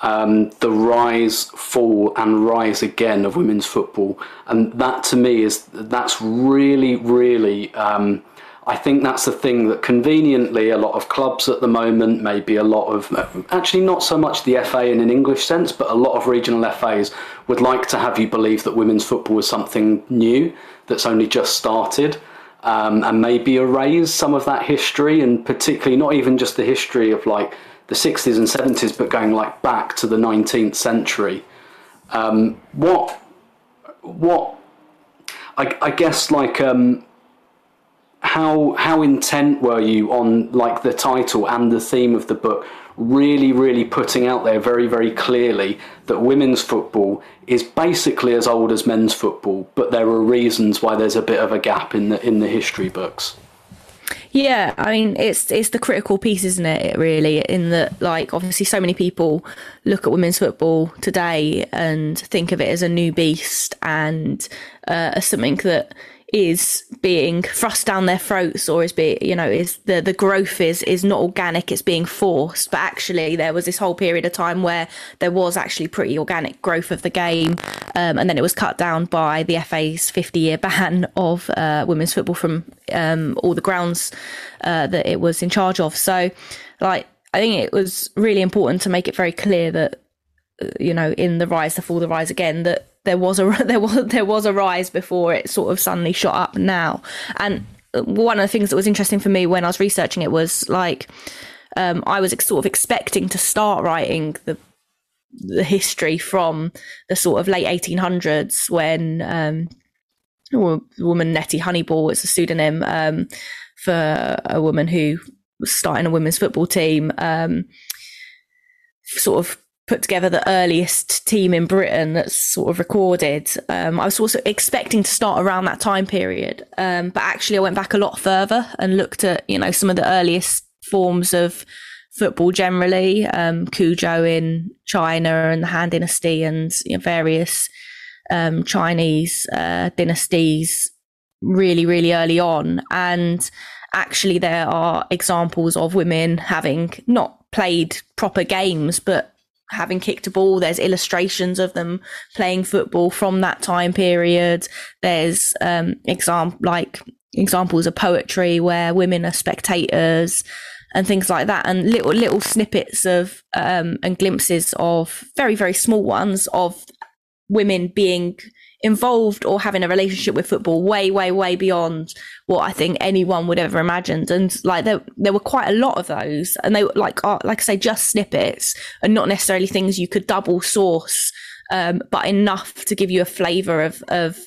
um, the rise, fall, and rise again of women's football, and that to me is that's really, really. Um, I think that's the thing that conveniently a lot of clubs at the moment, maybe a lot of, actually not so much the FA in an English sense, but a lot of regional FAs would like to have you believe that women's football is something new that's only just started um, and maybe erase some of that history and particularly not even just the history of like the 60s and 70s, but going like back to the 19th century. Um, what, what, I, I guess like, um, how how intent were you on like the title and the theme of the book really really putting out there very very clearly that women's football is basically as old as men's football but there are reasons why there's a bit of a gap in the in the history books Yeah, I mean it's it's the critical piece, isn't it? Really, in that like obviously so many people look at women's football today and think of it as a new beast and uh, as something that is being thrust down their throats or is being you know is the the growth is is not organic it's being forced. But actually there was this whole period of time where there was actually pretty organic growth of the game um, and then it was cut down by the FA's 50 year (laughs) ban of uh, women's football from um, all the grounds uh, that it was in charge of. So like I think it was really important to make it very clear that uh, you know in the rise to fall the rise again that there was a (laughs) there was there was a rise before it sort of suddenly shot up now. And one of the things that was interesting for me when I was researching it was like um, I was sort of expecting to start writing the the history from the sort of late 1800s when um, the woman Nettie Honeyball was a pseudonym um, for a woman who was starting a women's football team. Um, sort of put together the earliest team in Britain that's sort of recorded. Um, I was also expecting to start around that time period, um, but actually I went back a lot further and looked at you know some of the earliest forms of football generally, um, Cuju in China and the Han Dynasty and you know, various um, Chinese uh, dynasties really really early on and. Actually, there are examples of women having not played proper games, but having kicked a ball. There's illustrations of them playing football from that time period. There's um, example like examples of poetry where women are spectators and things like that, and little little snippets of um, and glimpses of very very small ones of women being involved or having a relationship with football way, way, way beyond what I think anyone would ever imagined. And like there, there were quite a lot of those, and they were like, are, like I say, just snippets and not necessarily things you could double source, um, but enough to give you a flavour of of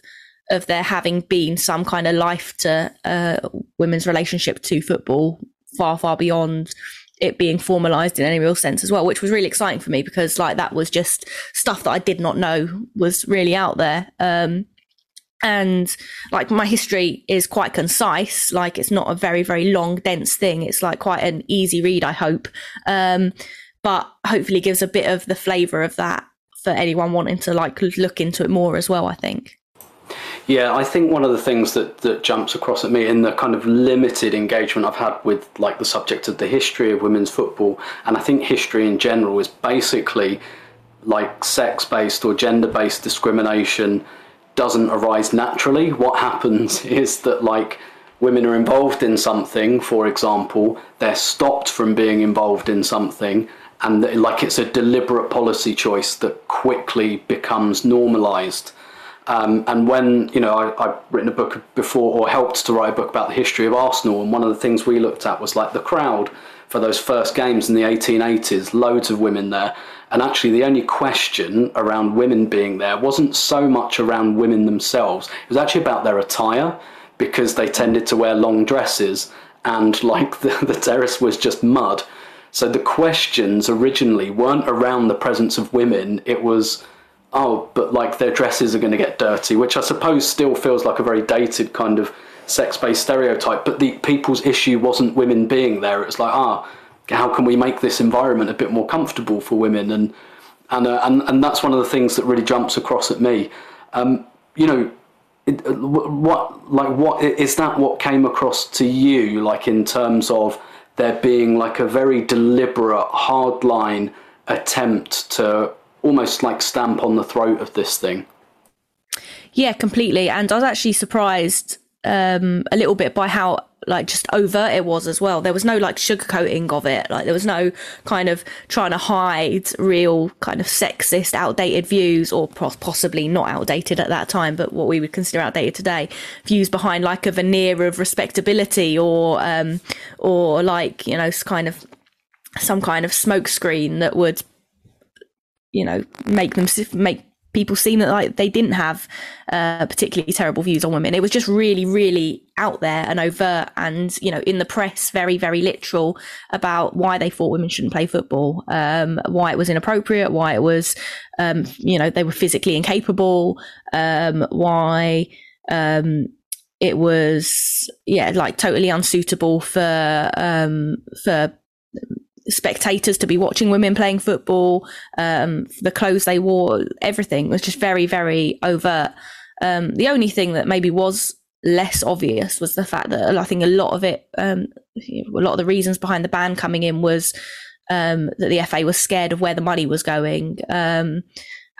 of there having been some kind of life to uh, women's relationship to football far, far beyond it being formalized in any real sense as well, which was really exciting for me because like that was just stuff that I did not know was really out there. Um, and like my history is quite concise, like it's not a very, very long, dense thing. It's like quite an easy read, I hope. Um, but hopefully gives a bit of the flavor of that for anyone wanting to like look into it more as well, I think. Yeah, I think one of the things that, that jumps across at me in the kind of limited engagement I've had with like the subject of the history of women's football, and I think history in general is basically like sex based or gender based discrimination doesn't arise naturally. What happens (laughs) is that like women are involved in something, for example, they're stopped from being involved in something, and like it's a deliberate policy choice that quickly becomes normalized. Um, and when you know I, have written a book before or helped to write a book about the history of Arsenal, and one of the things we looked at was like the crowd for those first games in the 1880s. Loads of women there, and actually the only question around women being there wasn't so much around women themselves. It was actually about their attire because they tended to wear long dresses, and like (laughs) the, the terrace was just mud. So the questions originally weren't around the presence of women. It was oh, but like their dresses are going to get dirty, which I suppose still feels like a very dated kind of sex-based stereotype. But the people's issue wasn't women being there. It was like, ah, how can we make this environment a bit more comfortable for women? And and uh, and and that's one of the things that really jumps across at me. Um, you know, it, what like what is that? What came across to you, like in terms of there being like a very deliberate, hardline attempt to almost like stamp on the throat of this thing. Yeah, completely. And I was actually surprised um, a little bit by how like just overt it was as well. There was no like sugarcoating of it. Like there was no kind of trying to hide real kind of sexist, outdated views, or possibly not outdated at that time, but what we would consider outdated today. Views behind like a veneer of respectability, or um, or like you know, kind of some kind of smokescreen that would you know make them make people seem that like they didn't have uh, particularly terrible views on women. It was just really, really out there and overt, and you know, in the press, very, very literal about why they thought women shouldn't play football, um, why it was inappropriate, why it was, um, you know, they were physically incapable, um, why um, it was, yeah, like totally unsuitable for um, for spectators to be watching women playing football, um, the clothes they wore, everything was just very, very overt. Um, the only thing that maybe was less obvious was the fact that I think a lot of it, um, a lot of the reasons behind the ban coming in was um, that the FA was scared of where the money was going.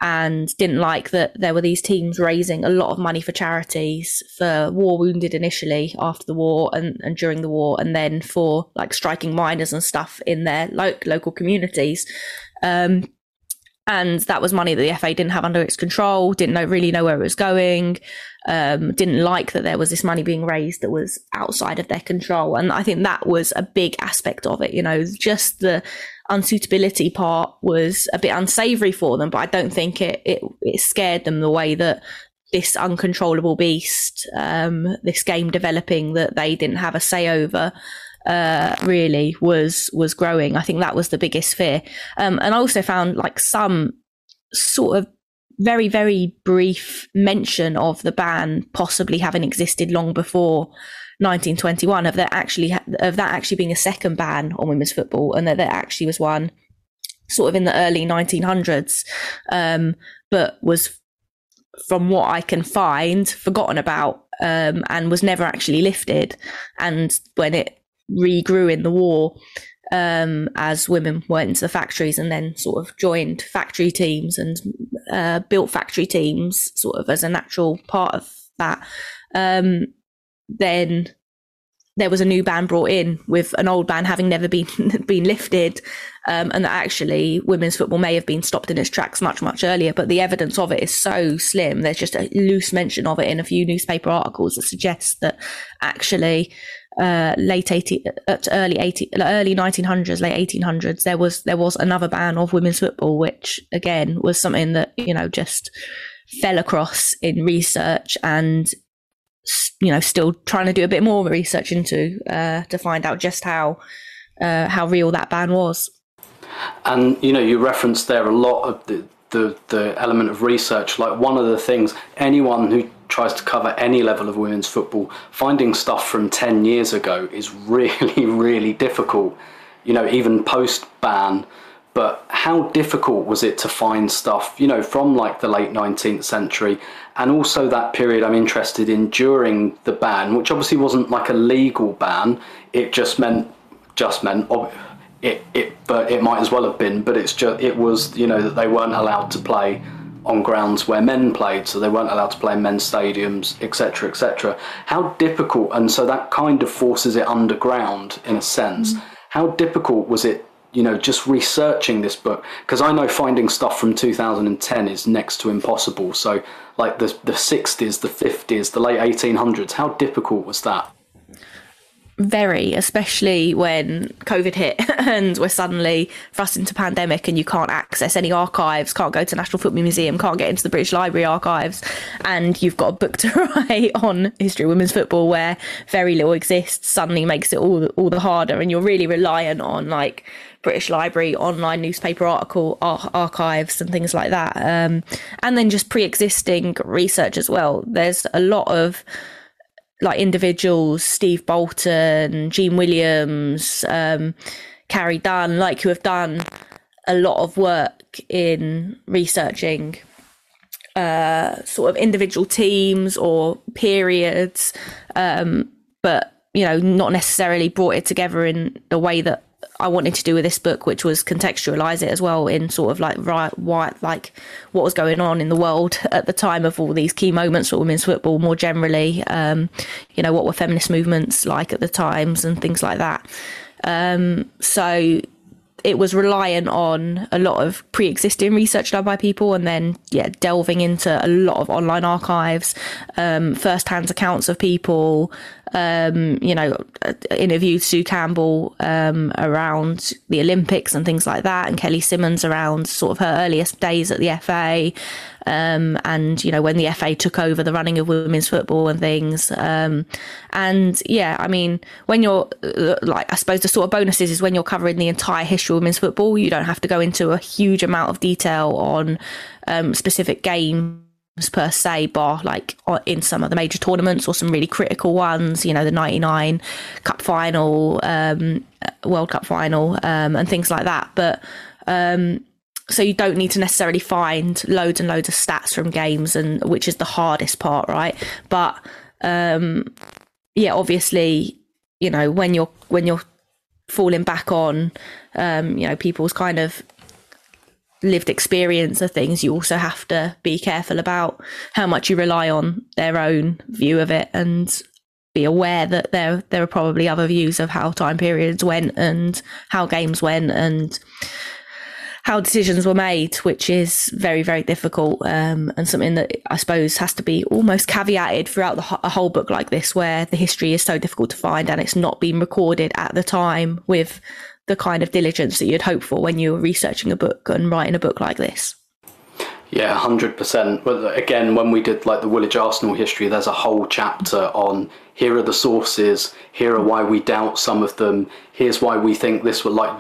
And didn't like that there were these teams raising a lot of money for charities for war wounded initially after the war and, and during the war and then for like striking miners and stuff in their lo- local communities um, and that was money that the FA didn't have under its control, didn't know, really know where it was going, um, didn't like that there was this money being raised that was outside of their control. And I think that was a big aspect of it. You know, just the unsuitability part was a bit unsavory for them, but I don't think it, it, it scared them the way that this uncontrollable beast, um, this game developing that they didn't have a say over, uh, really was was growing. I think that was the biggest fear. Um, and I also found like some sort of very very brief mention of the ban possibly having existed long before 1921 of that actually of that actually being a second ban on women's football and that there actually was one sort of in the early 1900s um, but was from what I can find forgotten about um, and was never actually lifted. And when it regrew in the war um, as women went into the factories and then sort of joined factory teams and uh, built factory teams sort of as a natural part of that um, then there was a new ban brought in with an old ban having never been (laughs) been lifted, um, and that actually women's football may have been stopped in its tracks much much earlier. But the evidence of it is so slim. There's just a loose mention of it in a few newspaper articles that suggests that actually uh, late 80 uh, early 80 early 1900s late 1800s there was there was another ban of women's football which again was something that you know just fell across in research and you know still trying to do a bit more research into uh, to find out just how uh, how real that ban was. And you know, you referenced there a lot of the, the the element of research. Like one of the things, anyone who tries to cover any level of women's football, finding stuff from ten years ago is (laughs) really really difficult. You know, even post ban but how difficult was it to find stuff, you know, from like the late 19th century and also that period I'm interested in during the ban, which obviously wasn't like a legal ban. It just meant, just meant, it, it, but it might as well have been, but it's just, it was, you know, that they weren't allowed to play on grounds where men played, so they weren't allowed to play in men's stadiums, etc., etc. How difficult, and so that kind of forces it underground in a sense. Mm. How difficult was it you know, just researching this book because I know finding stuff from 2010 is next to impossible. So, like the the 60s, the 50s, the late 1800s, how difficult was that? Very, especially when COVID hit (laughs) and we're suddenly thrust into pandemic and you can't access any archives, can't go to National Football Museum, can't get into the British Library archives, and you've got a book (laughs) to write on history of women's football where very little exists. Suddenly makes it all all the harder, and you're really reliant on like British Library online newspaper article ar- archives and things like that. Um, and then just pre-existing research as well. There's a lot of like individuals, Steve Bolton, Jean Williams, um, Carrie Dunn, like who have done a lot of work in researching uh, sort of individual teams or periods, um, but you know, not necessarily brought it together in the way that I wanted to do with this book, which was contextualize it as well in sort of like right, why, like what was going on in the world at the time of all these key moments for women's football more generally. Um, you know, what were feminist movements like at the times and things like that. Um, so it was reliant on a lot of pre-existing research done by people and then yeah delving into a lot of online archives um, first-hand accounts of people um, you know, interviewed Sue Campbell um, around the Olympics and things like that, and Kelly Simmons around sort of her earliest days at the FA, um, and you know when the FA took over the running of women's football and things. Um, and yeah, I mean, when you're uh, like, I suppose the sort of bonuses is when you're covering the entire history of women's football, you don't have to go into a huge amount of detail on um, specific games per se, bar like in some of the major tournaments or some really critical ones, you know, the 99 Cup final, um, World Cup final, um, and things like that. But um, so you don't need to necessarily find loads and loads of stats from games, and which is the hardest part, right? But um, yeah, obviously, you know, when you're when you're falling back on, um, you know, people's kind of lived experience of things, you also have to be careful about how much you rely on their own view of it and be aware that there there are probably other views of how time periods went and how games went and how decisions were made, which is very, very difficult um, and something that I suppose has to be almost caveated throughout the, a whole book like this, where the history is so difficult to find and it's not been recorded at the time with the kind of diligence that you'd hope for when you're researching a book and writing a book like this. Yeah, hundred percent. But again, when we did like the Woolwich Arsenal history, there's a whole chapter on here are the sources, here are why we doubt some of them, here's why we think this would like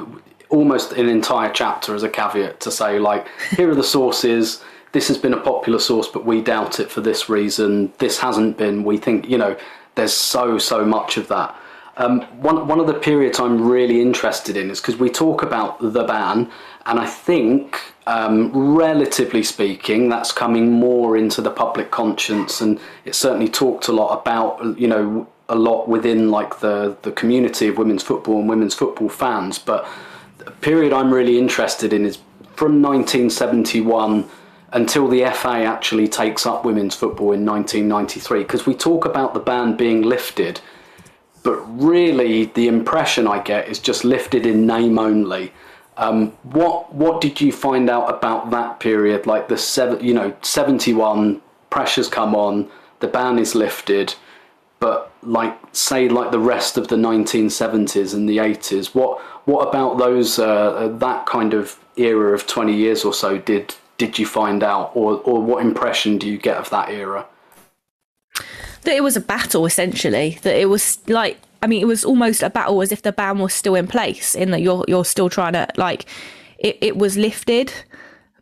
almost an entire chapter as a caveat to say like here are the sources. This has been a popular source but we doubt it for this reason. This hasn't been. We think you know there's so so much of that um, one, one of the periods I'm really interested in is because we talk about the ban, and I think, um, relatively speaking, that's coming more into the public conscience, and it's certainly talked a lot about, you know, a lot within like the the community of women's football and women's football fans. But the period I'm really interested in is from 1971 until the FA actually takes up women's football in 1993. Because we talk about the ban being lifted, but really the impression I get is just lifted in name only. Um, what what did you find out about that period? Like the seven, you know, 71 pressures come on, the ban is lifted but like say like the rest of the 1970s and the 80s what what about those uh, that kind of era of 20 years or so did did you find out or or what impression do you get of that era that it was a battle essentially that it was like i mean it was almost a battle as if the ban was still in place in that you're you're still trying to like it, it was lifted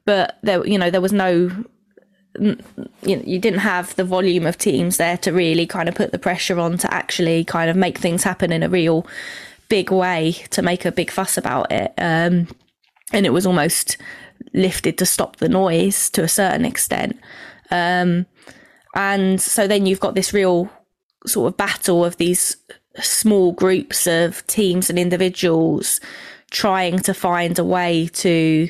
but there you know there was no you, you didn't have the volume of teams there to really kind of put the pressure on to actually kind of make things happen in a real big way to make a big fuss about it. Um, and it was almost lifted to stop the noise to a certain extent. Um, and so then you've got this real sort of battle of these small groups of teams and individuals trying to find a way to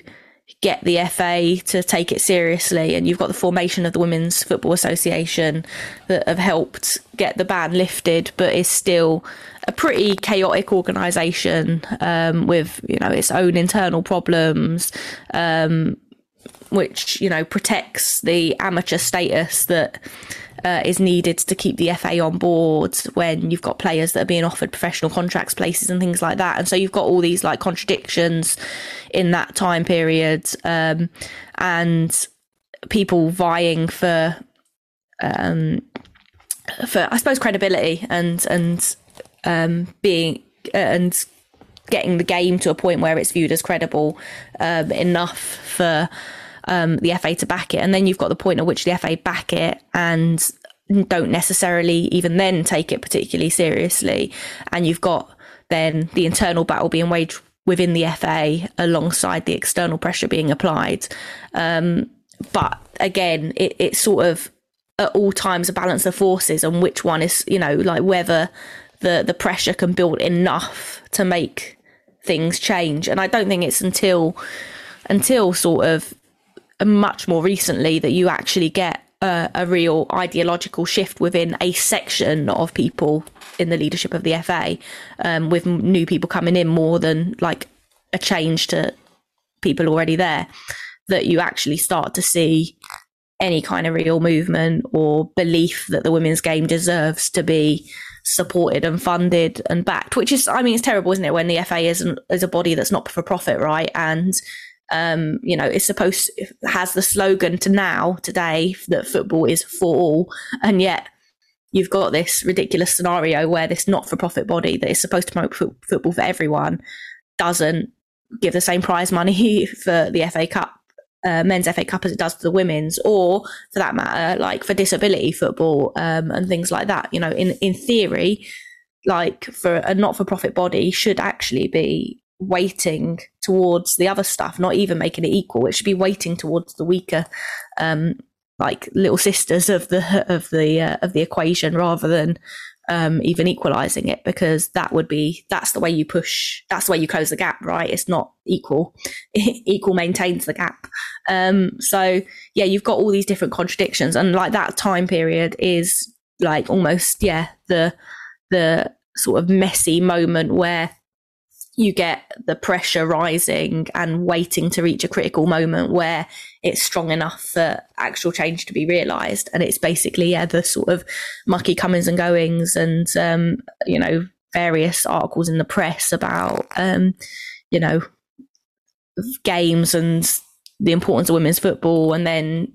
get the FA to take it seriously, and you've got the formation of the Women's Football Association that have helped get the ban lifted, but is still a pretty chaotic organisation um, with you know its own internal problems. Um, which you know protects the amateur status that uh, is needed to keep the FA on board when you've got players that are being offered professional contracts, places, and things like that. And so you've got all these like contradictions in that time period, um, and people vying for, um, for I suppose credibility and and um, being and getting the game to a point where it's viewed as credible um, enough for um, the FA to back it. And then you've got the point at which the FA back it and don't necessarily even then take it particularly seriously. And you've got then the internal battle being waged within the FA alongside the external pressure being applied. Um, but again, it, it's sort of at all times a balance of forces on which one is, you know, like whether the, the pressure can build enough to make things change. And I don't think it's until until sort of much more recently that you actually get a, a, real ideological shift within a section of people in the leadership of the FA, um, with new people coming in more than like a change to people already there. That you actually start to see any kind of real movement or belief that the women's game deserves to be supported and funded and backed. Which is, I mean, it's terrible, isn't it, when the FA is is a body that's not for profit, right? And um, you know, is supposed has the slogan to now today that football is for all, and yet you've got this ridiculous scenario where this not-for-profit body that is supposed to promote f- football for everyone doesn't give the same prize money (laughs) for the FA Cup, uh, men's FA Cup as it does to the women's, or for that matter, like for disability football um, and things like that. You know, in in theory, like for a not-for-profit body should actually be weighting towards the other stuff, not even making it equal. It should be weighting towards the weaker um, like little sisters of the of the uh, of the equation rather than um, even equalizing it because that would be that's the way you push that's the way you close the gap right? It's not equal. (laughs) Equal maintains the gap. Um, so yeah you've got all these different contradictions and like that time period is like almost yeah the the sort of messy moment where you get the pressure rising and waiting to reach a critical moment where it's strong enough for actual change to be realized. And it's basically yeah the sort of mucky comings and goings and um, you know various articles in the press about um, you know games and the importance of women's football and then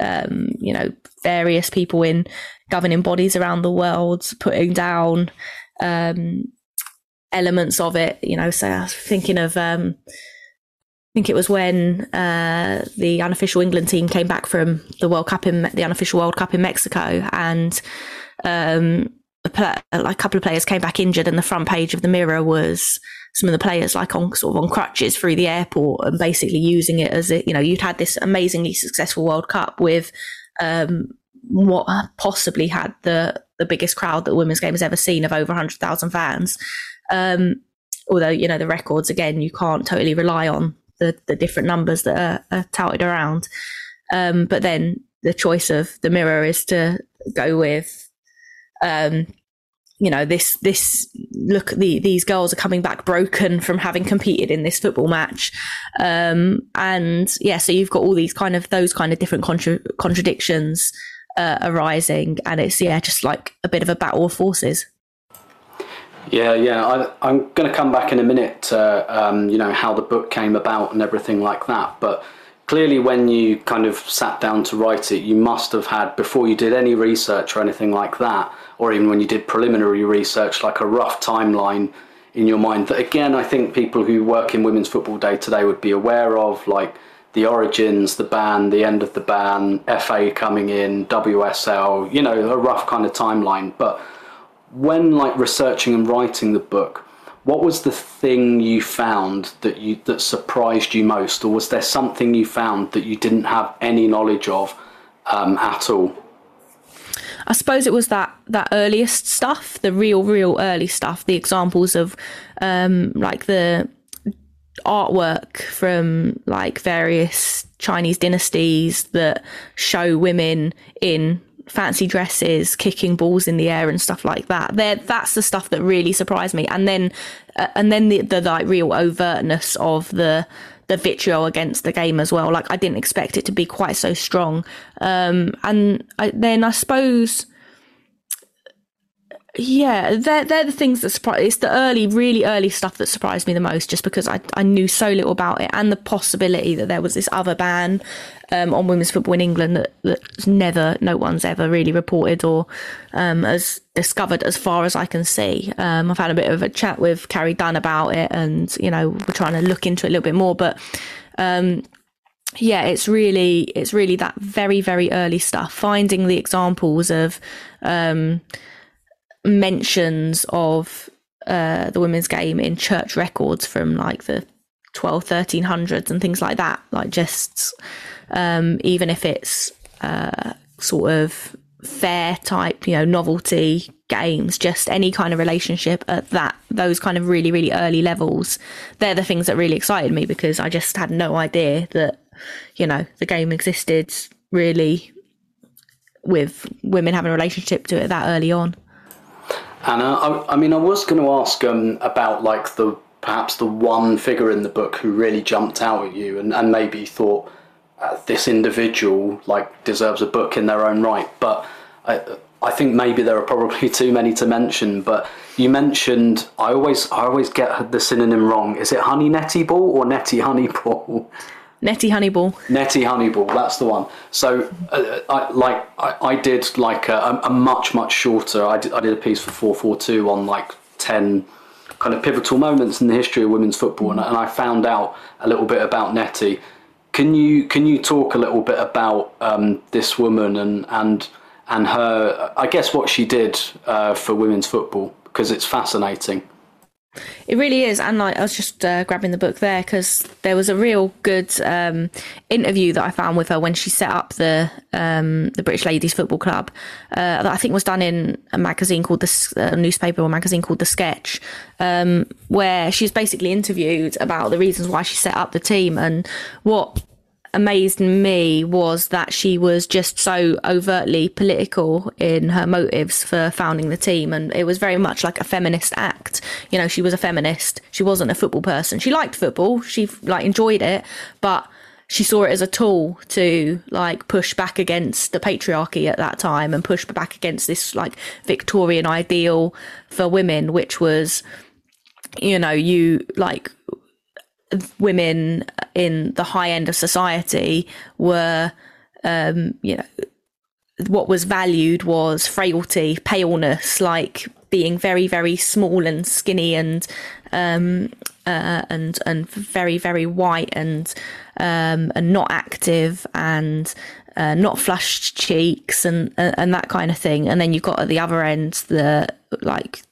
um, you know various people in governing bodies around the world putting down um, elements of it. You know, so I was thinking of, um, I think it was when uh, the unofficial England team came back from the World Cup in the unofficial World Cup in Mexico, and um, a, a couple of players came back injured, and the front page of the Mirror was some of the players like on sort of on crutches through the airport and basically using it as a, you know you'd had this amazingly successful World Cup with um, what possibly had the the biggest crowd that women's game has ever seen of over 100,000 fans um, although you know the records again, you can't totally rely on the the different numbers that are, are touted around. Um, but then the choice of the mirror is to go with, um, you know, this this look the, these girls are coming back broken from having competed in this football match, um, and yeah, so you've got all these kind of those kind of different contra- contradictions uh, arising, and it's yeah, just like a bit of a battle of forces. Yeah, yeah. I, am going to come back in a minute to um, you know how the book came about and everything like that. But clearly, when you kind of sat down to write it, you must have had before you did any research or anything like that, or even when you did preliminary research, like a rough timeline in your mind. That again, I think people who work in women's football day to day would be aware of, like the origins, the ban, the end of the ban, FA coming in, WSL. You know, a rough kind of timeline, but when like researching and writing the book, what was the thing you found that you that surprised you most, or was there something you found that you didn't have any knowledge of um, at all? I suppose it was that that earliest stuff, the real, real early stuff, the examples of um, like the artwork from like various Chinese dynasties that show women in fancy dresses, kicking balls in the air and stuff like that. There, that's the stuff that really surprised me. And then, uh, and then the, the like real overtness of the the vitriol against the game as well. Like I didn't expect it to be quite so strong. Um, and I, then I suppose yeah, they're they're the things that surprise. It's the early, really early stuff that surprised me the most, just because I I knew so little about it, and the possibility that there was this other ban um, on women's football in England that that's never, no one's ever really reported or um, has discovered, as far as I can see. Um, I've had a bit of a chat with Carrie Dunn about it, and you know we're trying to look into it a little bit more, but. Um, yeah, it's really it's really that very very early stuff. Finding the examples of um, mentions of uh, the women's game in church records from like the 12 1300s and things like that like just um, even if it's uh, sort of fair type you know novelty games just any kind of relationship at that those kind of really really early levels they're the things that really excited me because i just had no idea that you know the game existed really with women having a relationship to it that early on Anna, I, I mean, I was going to ask um, about like the perhaps the one figure in the book who really jumped out at you and, and maybe thought uh, this individual like deserves a book in their own right. But I, I think maybe there are probably (laughs) too many to mention. But you mentioned I always I always get the synonym wrong. Is it Honey Nettie Ball or Nettie Honey Ball? (laughs) Nettie Honeyball. Nettie Honeyball, that's the one. So, uh, I, like, I, I, did like a, a, much, much shorter. I did, I did a piece for 442 on like 10 kind of pivotal moments in the history of women's football, and, and I found out a little bit about Nettie. Can you can you talk a little bit about um, this woman and and and her? I guess what she did uh, for women's football because it's fascinating. It really is, and like I was just uh, grabbing the book there because there was a real good um, interview that I found with her when she set up the um, the British Ladies Football Club. Uh, that I think was done in a magazine called the newspaper or magazine called the Sketch, um, where she's basically interviewed about the reasons why she set up the team and what amazed me was that she was just so overtly political in her motives for founding the team. And it was very much like a feminist act. You know she was a feminist. She wasn't a football person. She liked football. She like enjoyed it. But she saw it as a tool to like push back against the patriarchy at that time and push back against this like Victorian ideal for women, which was, you know, you like women in the high end of society were, um, you know, what was valued was frailty, paleness, like being very, very small and skinny and um, uh, and and very, very white and um, and not active and uh, not flushed cheeks and and that kind of thing. And then you've got at the other end the like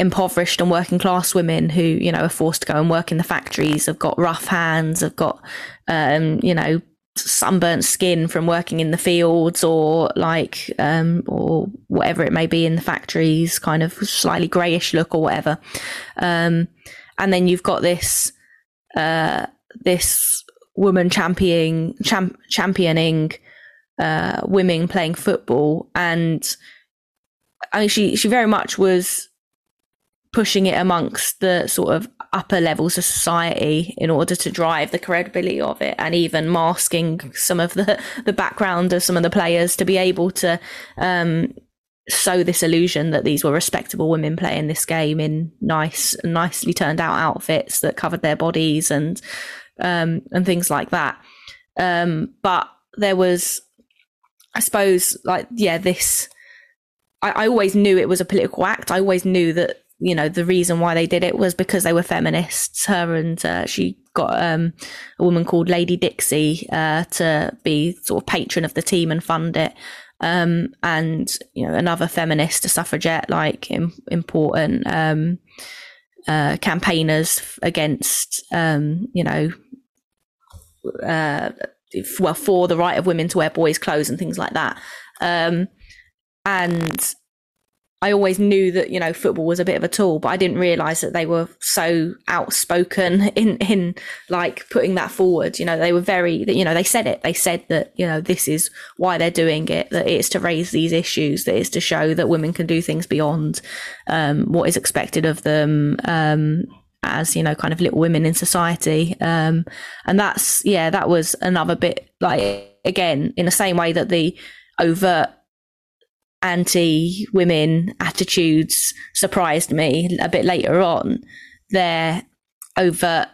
impoverished and working class women who you know are forced to go and work in the factories have got rough hands have got um, you know sunburnt skin from working in the fields or like um, or whatever it may be in the factories kind of slightly grayish look or whatever. Um, and then you've got this uh, this woman championing champ- championing uh, women playing football. And I mean she she very much was pushing it amongst the sort of upper levels of society in order to drive the credibility of it and even masking some of the the background of some of the players to be able to um, sow this illusion that these were respectable women playing this game in nice nicely turned out outfits that covered their bodies and um, and things like that. Um, but there was i suppose like yeah this I, I always knew it was a political act. I always knew that you know the reason why they did it was because they were feminists. Her and uh, she got um, a woman called Lady Dixie uh, to be sort of patron of the team and fund it. Um, and you know another feminist, a suffragette, like important um, uh, campaigners against um, you know uh, well for the right of women to wear boys' clothes and things like that. Um, and I always knew that you know football was a bit of a tool, but I didn't realize that they were so outspoken (laughs) in in like putting that forward. You know, they were very you know they said it. They said that you know this is why they're doing it. That it's to raise these issues. That it's to show that women can do things beyond um, what is expected of them. Um, as you know, kind of little women in society, um, and that's yeah, that was another bit like again in the same way that the overt anti women attitudes surprised me a bit later on. Their overt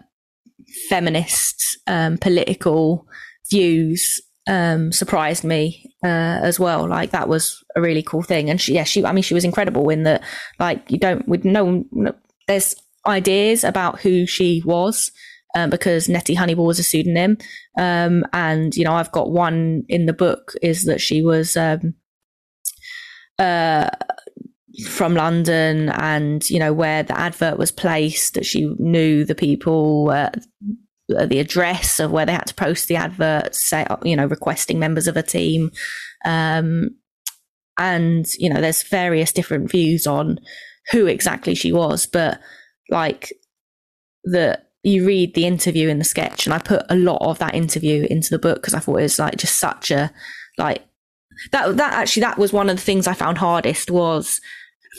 feminist um, political views um, surprised me uh, as well. Like that was a really cool thing. And she, yeah, she, I mean, she was incredible in that, like, you don't, with no, no there's ideas about who she was. Um, because Nettie Honeyball was a pseudonym. Um, and, you know, I've got one in the book is that she was um, uh, from London and you know where the advert was placed that she knew the people uh, the address of where they had to post the advert say you know requesting members of a team. Um, and you know there's various different views on who exactly she was but like the you read the interview in the sketch and I put a lot of that interview into the book because I thought it was like just such a like that that actually that was one of the things I found hardest was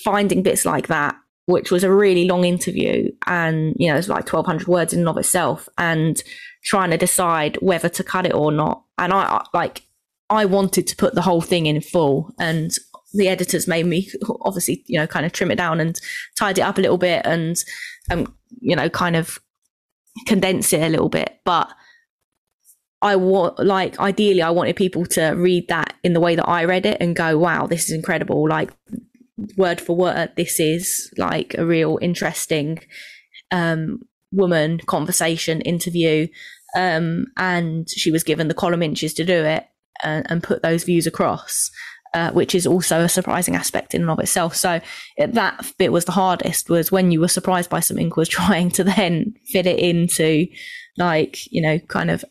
finding bits like that, which was a really long interview, and you know it's like twelve hundred words in and of itself, and trying to decide whether to cut it or not. And I like I wanted to put the whole thing in full, and the editors made me (laughs) obviously you know kind of trim it down and tied it up a little bit, and um you know kind of condense it a little bit, but I want like ideally I wanted people to read that in the way that I read it and go, wow, this is incredible. Like word for word, this is like a real interesting um, woman conversation interview. Um, and she was given the column inches to do it and, and put those views across. uh, which is also a surprising aspect in and of itself. So it, that bit was the hardest was when you were surprised by something was (laughs) trying to then fit it into like, you know, kind of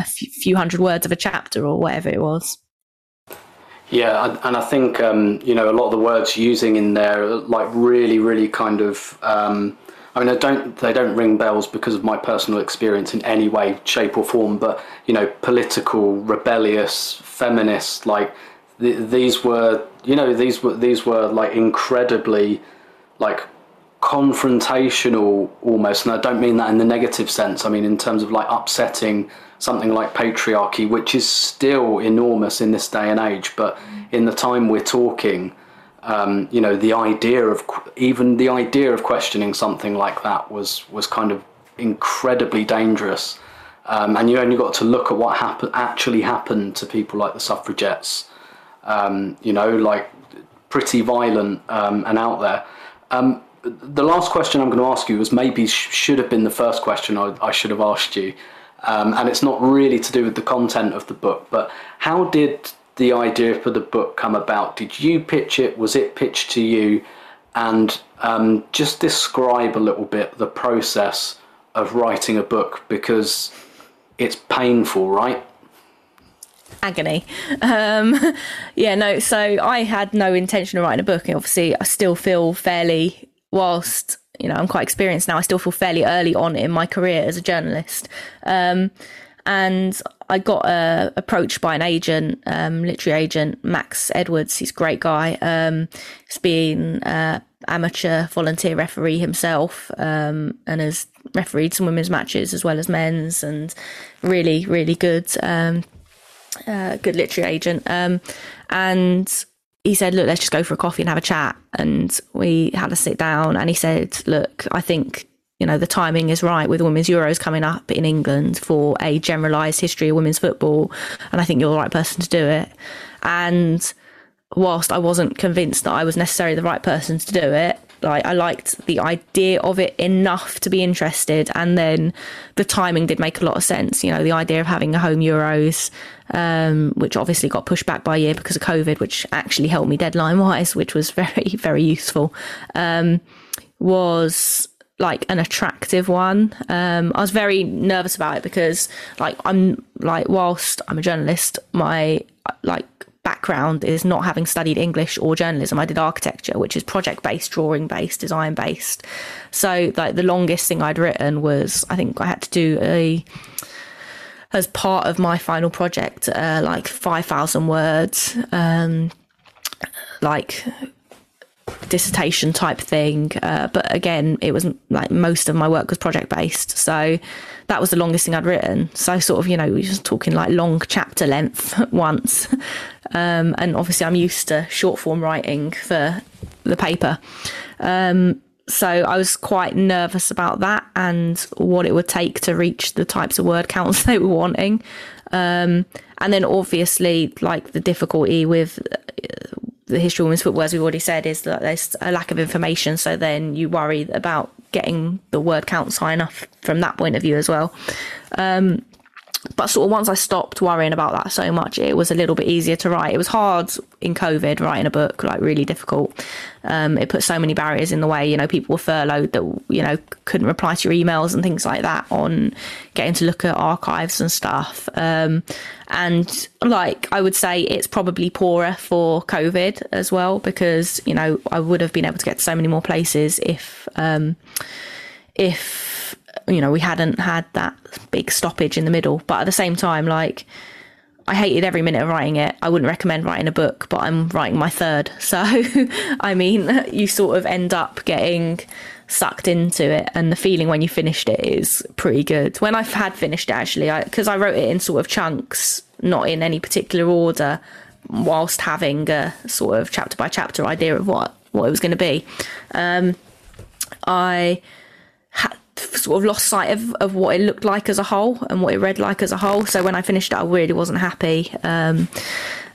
a few hundred words of a chapter or whatever it was. Yeah, and I think um, you know a lot of the words using in there, like really, really kind of. Um, I mean, I don't they don't ring bells because of my personal experience in any way, shape, or form. But you know, political, rebellious, feminist, like th- these were, you know, these were these were like incredibly, like confrontational almost. And I don't mean that in the negative sense. I mean in terms of like upsetting something like patriarchy, which is still enormous in this day and age. But in the time we're talking, um, you know, the idea of even the idea of questioning something like that was was kind of incredibly dangerous. Um, and you only got to look at what happened actually happened to people like the suffragettes. Um, you know, like pretty violent um, and out there. Um, the last question I'm going to ask you was maybe sh- should have been the first question I, I should have asked you. Um, and it's not really to do with the content of the book, but how did the idea for the book come about? Did you pitch it? Was it pitched to you? And um, just describe a little bit the process of writing a book because it's painful, right? agony. Um, (laughs) yeah, no. So I had no intention of writing a book, and obviously, I still feel fairly, whilst you know, I'm quite experienced now. I still feel fairly early on in my career as a journalist. Um, and I got uh, approached by an agent, um, literary agent, Max Edwards. He's a great guy. Um, he's been uh, amateur volunteer referee himself um, and has refereed some women's matches as well as men's and really, really good, um, uh, good literary agent. Um, and he said, look, let's just go for a coffee and have a chat. And we had to sit down and he said, look, I think, you know, the timing is right with women's Euros coming up in England for a generalised history of women's football. And I think you're the right person to do it. And whilst I wasn't convinced that I was necessarily the right person to do it, like I liked the idea of it enough to be interested, and then the timing did make a lot of sense. You know, the idea of having a home Euros, um, which obviously got pushed back by a year because of COVID, which actually helped me deadline wise, (laughs) which was very very useful, um, was like an attractive one. Um, I was very nervous about it because like I'm like whilst I'm a journalist, my like background is not having studied English or journalism. I did architecture, which is project based, drawing based, design based. So like the longest thing I'd written was I think I had to do a as part of my final project, uh, like five thousand words, um, like dissertation type thing. Uh, but again, it wasn't like most of my work was project based. So that was the longest thing I'd written. So sort of, you know, we were just talking like long chapter length (laughs) once. Um, and obviously I'm used to short form writing for the paper. Um, so I was quite nervous about that and what it would take to reach the types of word counts (laughs) they were wanting. Um, and then obviously like the difficulty with the history of women's football, as we've already said, is that there's a lack of information. So then you worry about getting the word counts high enough from that point of view as well. Um, but sort of once I stopped worrying about that so much, it was a little bit easier to write. It was hard in COVID writing a book, like really difficult. Um, it put so many barriers in the way. You know, people were furloughed that you know couldn't reply to your emails and things like that. On getting to look at archives and stuff. Um, and like I would say, it's probably poorer for COVID as well because you know I would have been able to get to so many more places if um, if you know, we hadn't had that big stoppage in the middle. But at the same time, like, I hated every minute of writing it. I wouldn't recommend writing a book, but I'm writing my third. (laughs) So, I mean, you sort of end up getting sucked into it, and the feeling when you finished it is pretty good. When I've had finished it, actually, because I, I, wrote it in sort of chunks, not in any particular order, whilst having a sort of chapter by chapter idea of what what it was going to be. Um, I sort of lost sight of, of what it looked like as a whole and what it read like as a whole. So when I finished it, I really wasn't happy. Um,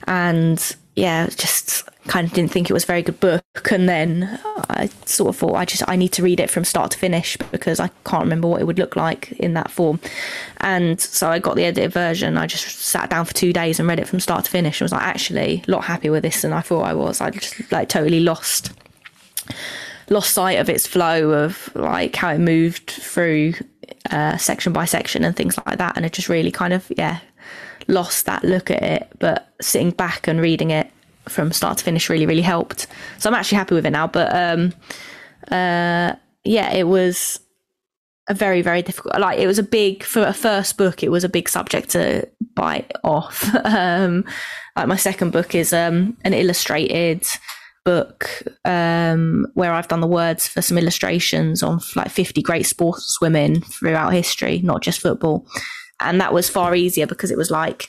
and yeah, just kind of didn't think it was a very good book. And then I sort of thought, I just, I need to read it from start to finish because I can't remember what it would look like in that form. And so I got the edited version. I just sat down for two days and read it from start to finish. and was like, actually, a lot happy with this than I thought I was. I just like totally lost lost sight of its flow of like how it moved through uh, section by section and things like that. And it just really kind of yeah lost that look at it. But sitting back and reading it from start to finish really really helped. So i'm actually happy with it now. But um uh yeah it was a very very difficult like it was a big for a first book it was a big subject to bite off. (laughs) Um like my second book is um an illustrated book um, where I've done the words for some illustrations on like 50 great sports women throughout history, not just football. And that was far easier because it was like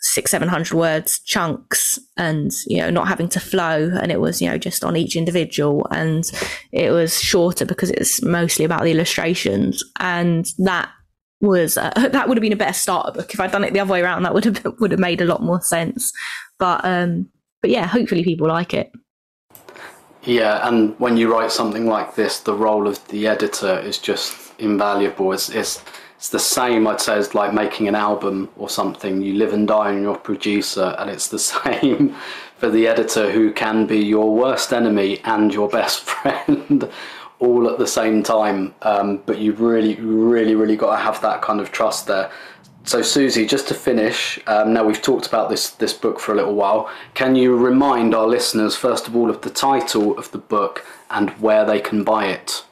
six, seven hundred words chunks and, you know, not having to flow. And it was, you know, just on each individual. And it was shorter because it's mostly about the illustrations. And that was, uh, (laughs) that would have been a better starter book. If I'd done it the other way around, that would have, (laughs) would have made a lot more sense. But, um, but yeah, hopefully people like it. Yeah, and when you write something like this, the role of the editor is just invaluable. It's, it's, it's the same, I'd say, as like making an album or something. You live and die on your producer, and it's the (laughs) same for the editor who can be your worst enemy and your best (laughs) friend all at the same time. Um, but you've really, really, really got to have that kind of trust there. So, Suzy, just to finish, um, now we've talked about this this book for a little while. Can you remind our listeners, first of all, of the title of the book and where they can buy it?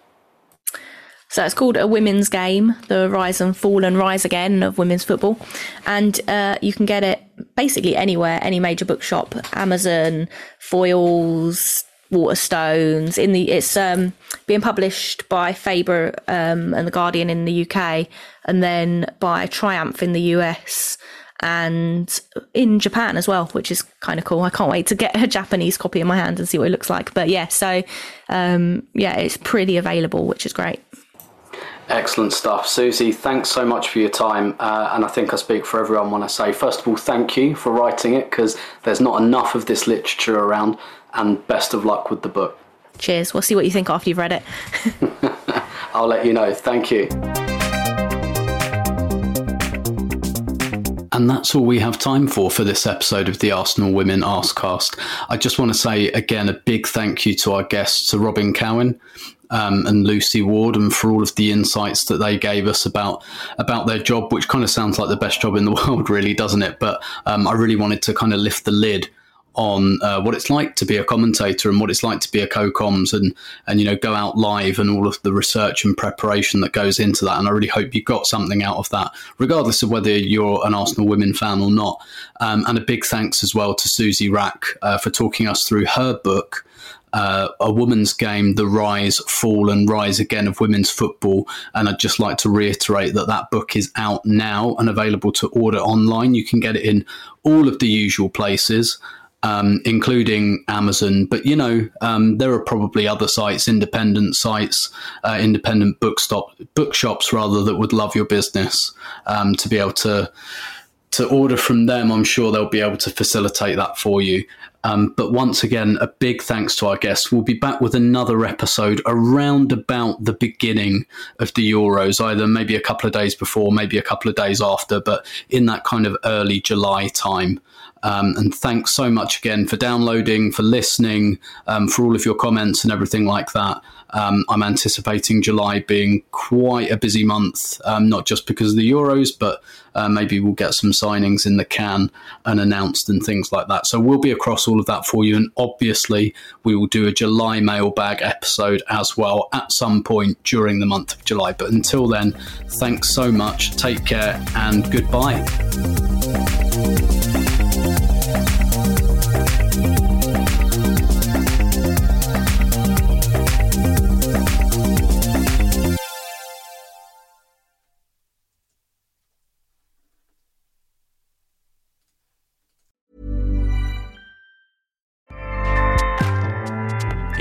So it's called A Women's Game: The Rise and Fall and Rise Again of Women's Football, and uh, you can get it basically anywhere, any major bookshop, Amazon, Foyles, Waterstones. In the it's um, being published by Faber um, and the Guardian in the UK, and then by Triumph in the US and in Japan as well, which is kind of cool. I can't wait to get a Japanese copy in my hand and see what it looks like. But yeah, so um, yeah, it's pretty available, which is great. Excellent stuff. Suzy, thanks so much for your time. Uh, and I think I speak for everyone when I say, first of all, thank you for writing it because there's not enough of this literature around. And best of luck with the book. Cheers. We'll see what you think after you've read it. (laughs) I'll let you know. Thank you. And that's all we have time for for this episode of the Arsenal Women Arsecast. I just want to say again a big thank you to our guests, to Robyn Cowen um, and Lucy Ward, and for all of the insights that they gave us about about their job, which kind of sounds like the best job in the (laughs) world, really, doesn't it? But um, I really wanted to kind of lift the lid on uh, what it's like to be a commentator and what it's like to be a co-coms and and you know go out live and all of the research and preparation that goes into that and I really hope you got something out of that regardless of whether you're an Arsenal women fan or not um, and a big thanks as well to Suzy Wrack uh, for talking us through her book uh, a woman's game, the rise, fall, and rise again of women's football. And I'd just like to reiterate that that book is out now and available to order online. You can get it in all of the usual places um, including Amazon. But you know, um, there are probably other sites, independent sites, uh, independent bookstop bookshops rather that would love your business um, to be able to to order from them. I'm sure they'll be able to facilitate that for you. Um, but once again, a big thanks to our guests. We'll be back with another episode around about the beginning of the Euros, either maybe a couple of days before, maybe a couple of days after, but in that kind of early July time. Um, and thanks so much again for downloading, for listening, um, for all of your comments and everything like that. Um, I'm anticipating July being quite a busy month, um, not just because of the Euros, but uh, maybe we'll get some signings in the can and announced and things like that. So we'll be across all of that for you. And obviously, we will do a July mailbag episode as well at some point during the month of July. But until then, thanks so much. Take care and goodbye.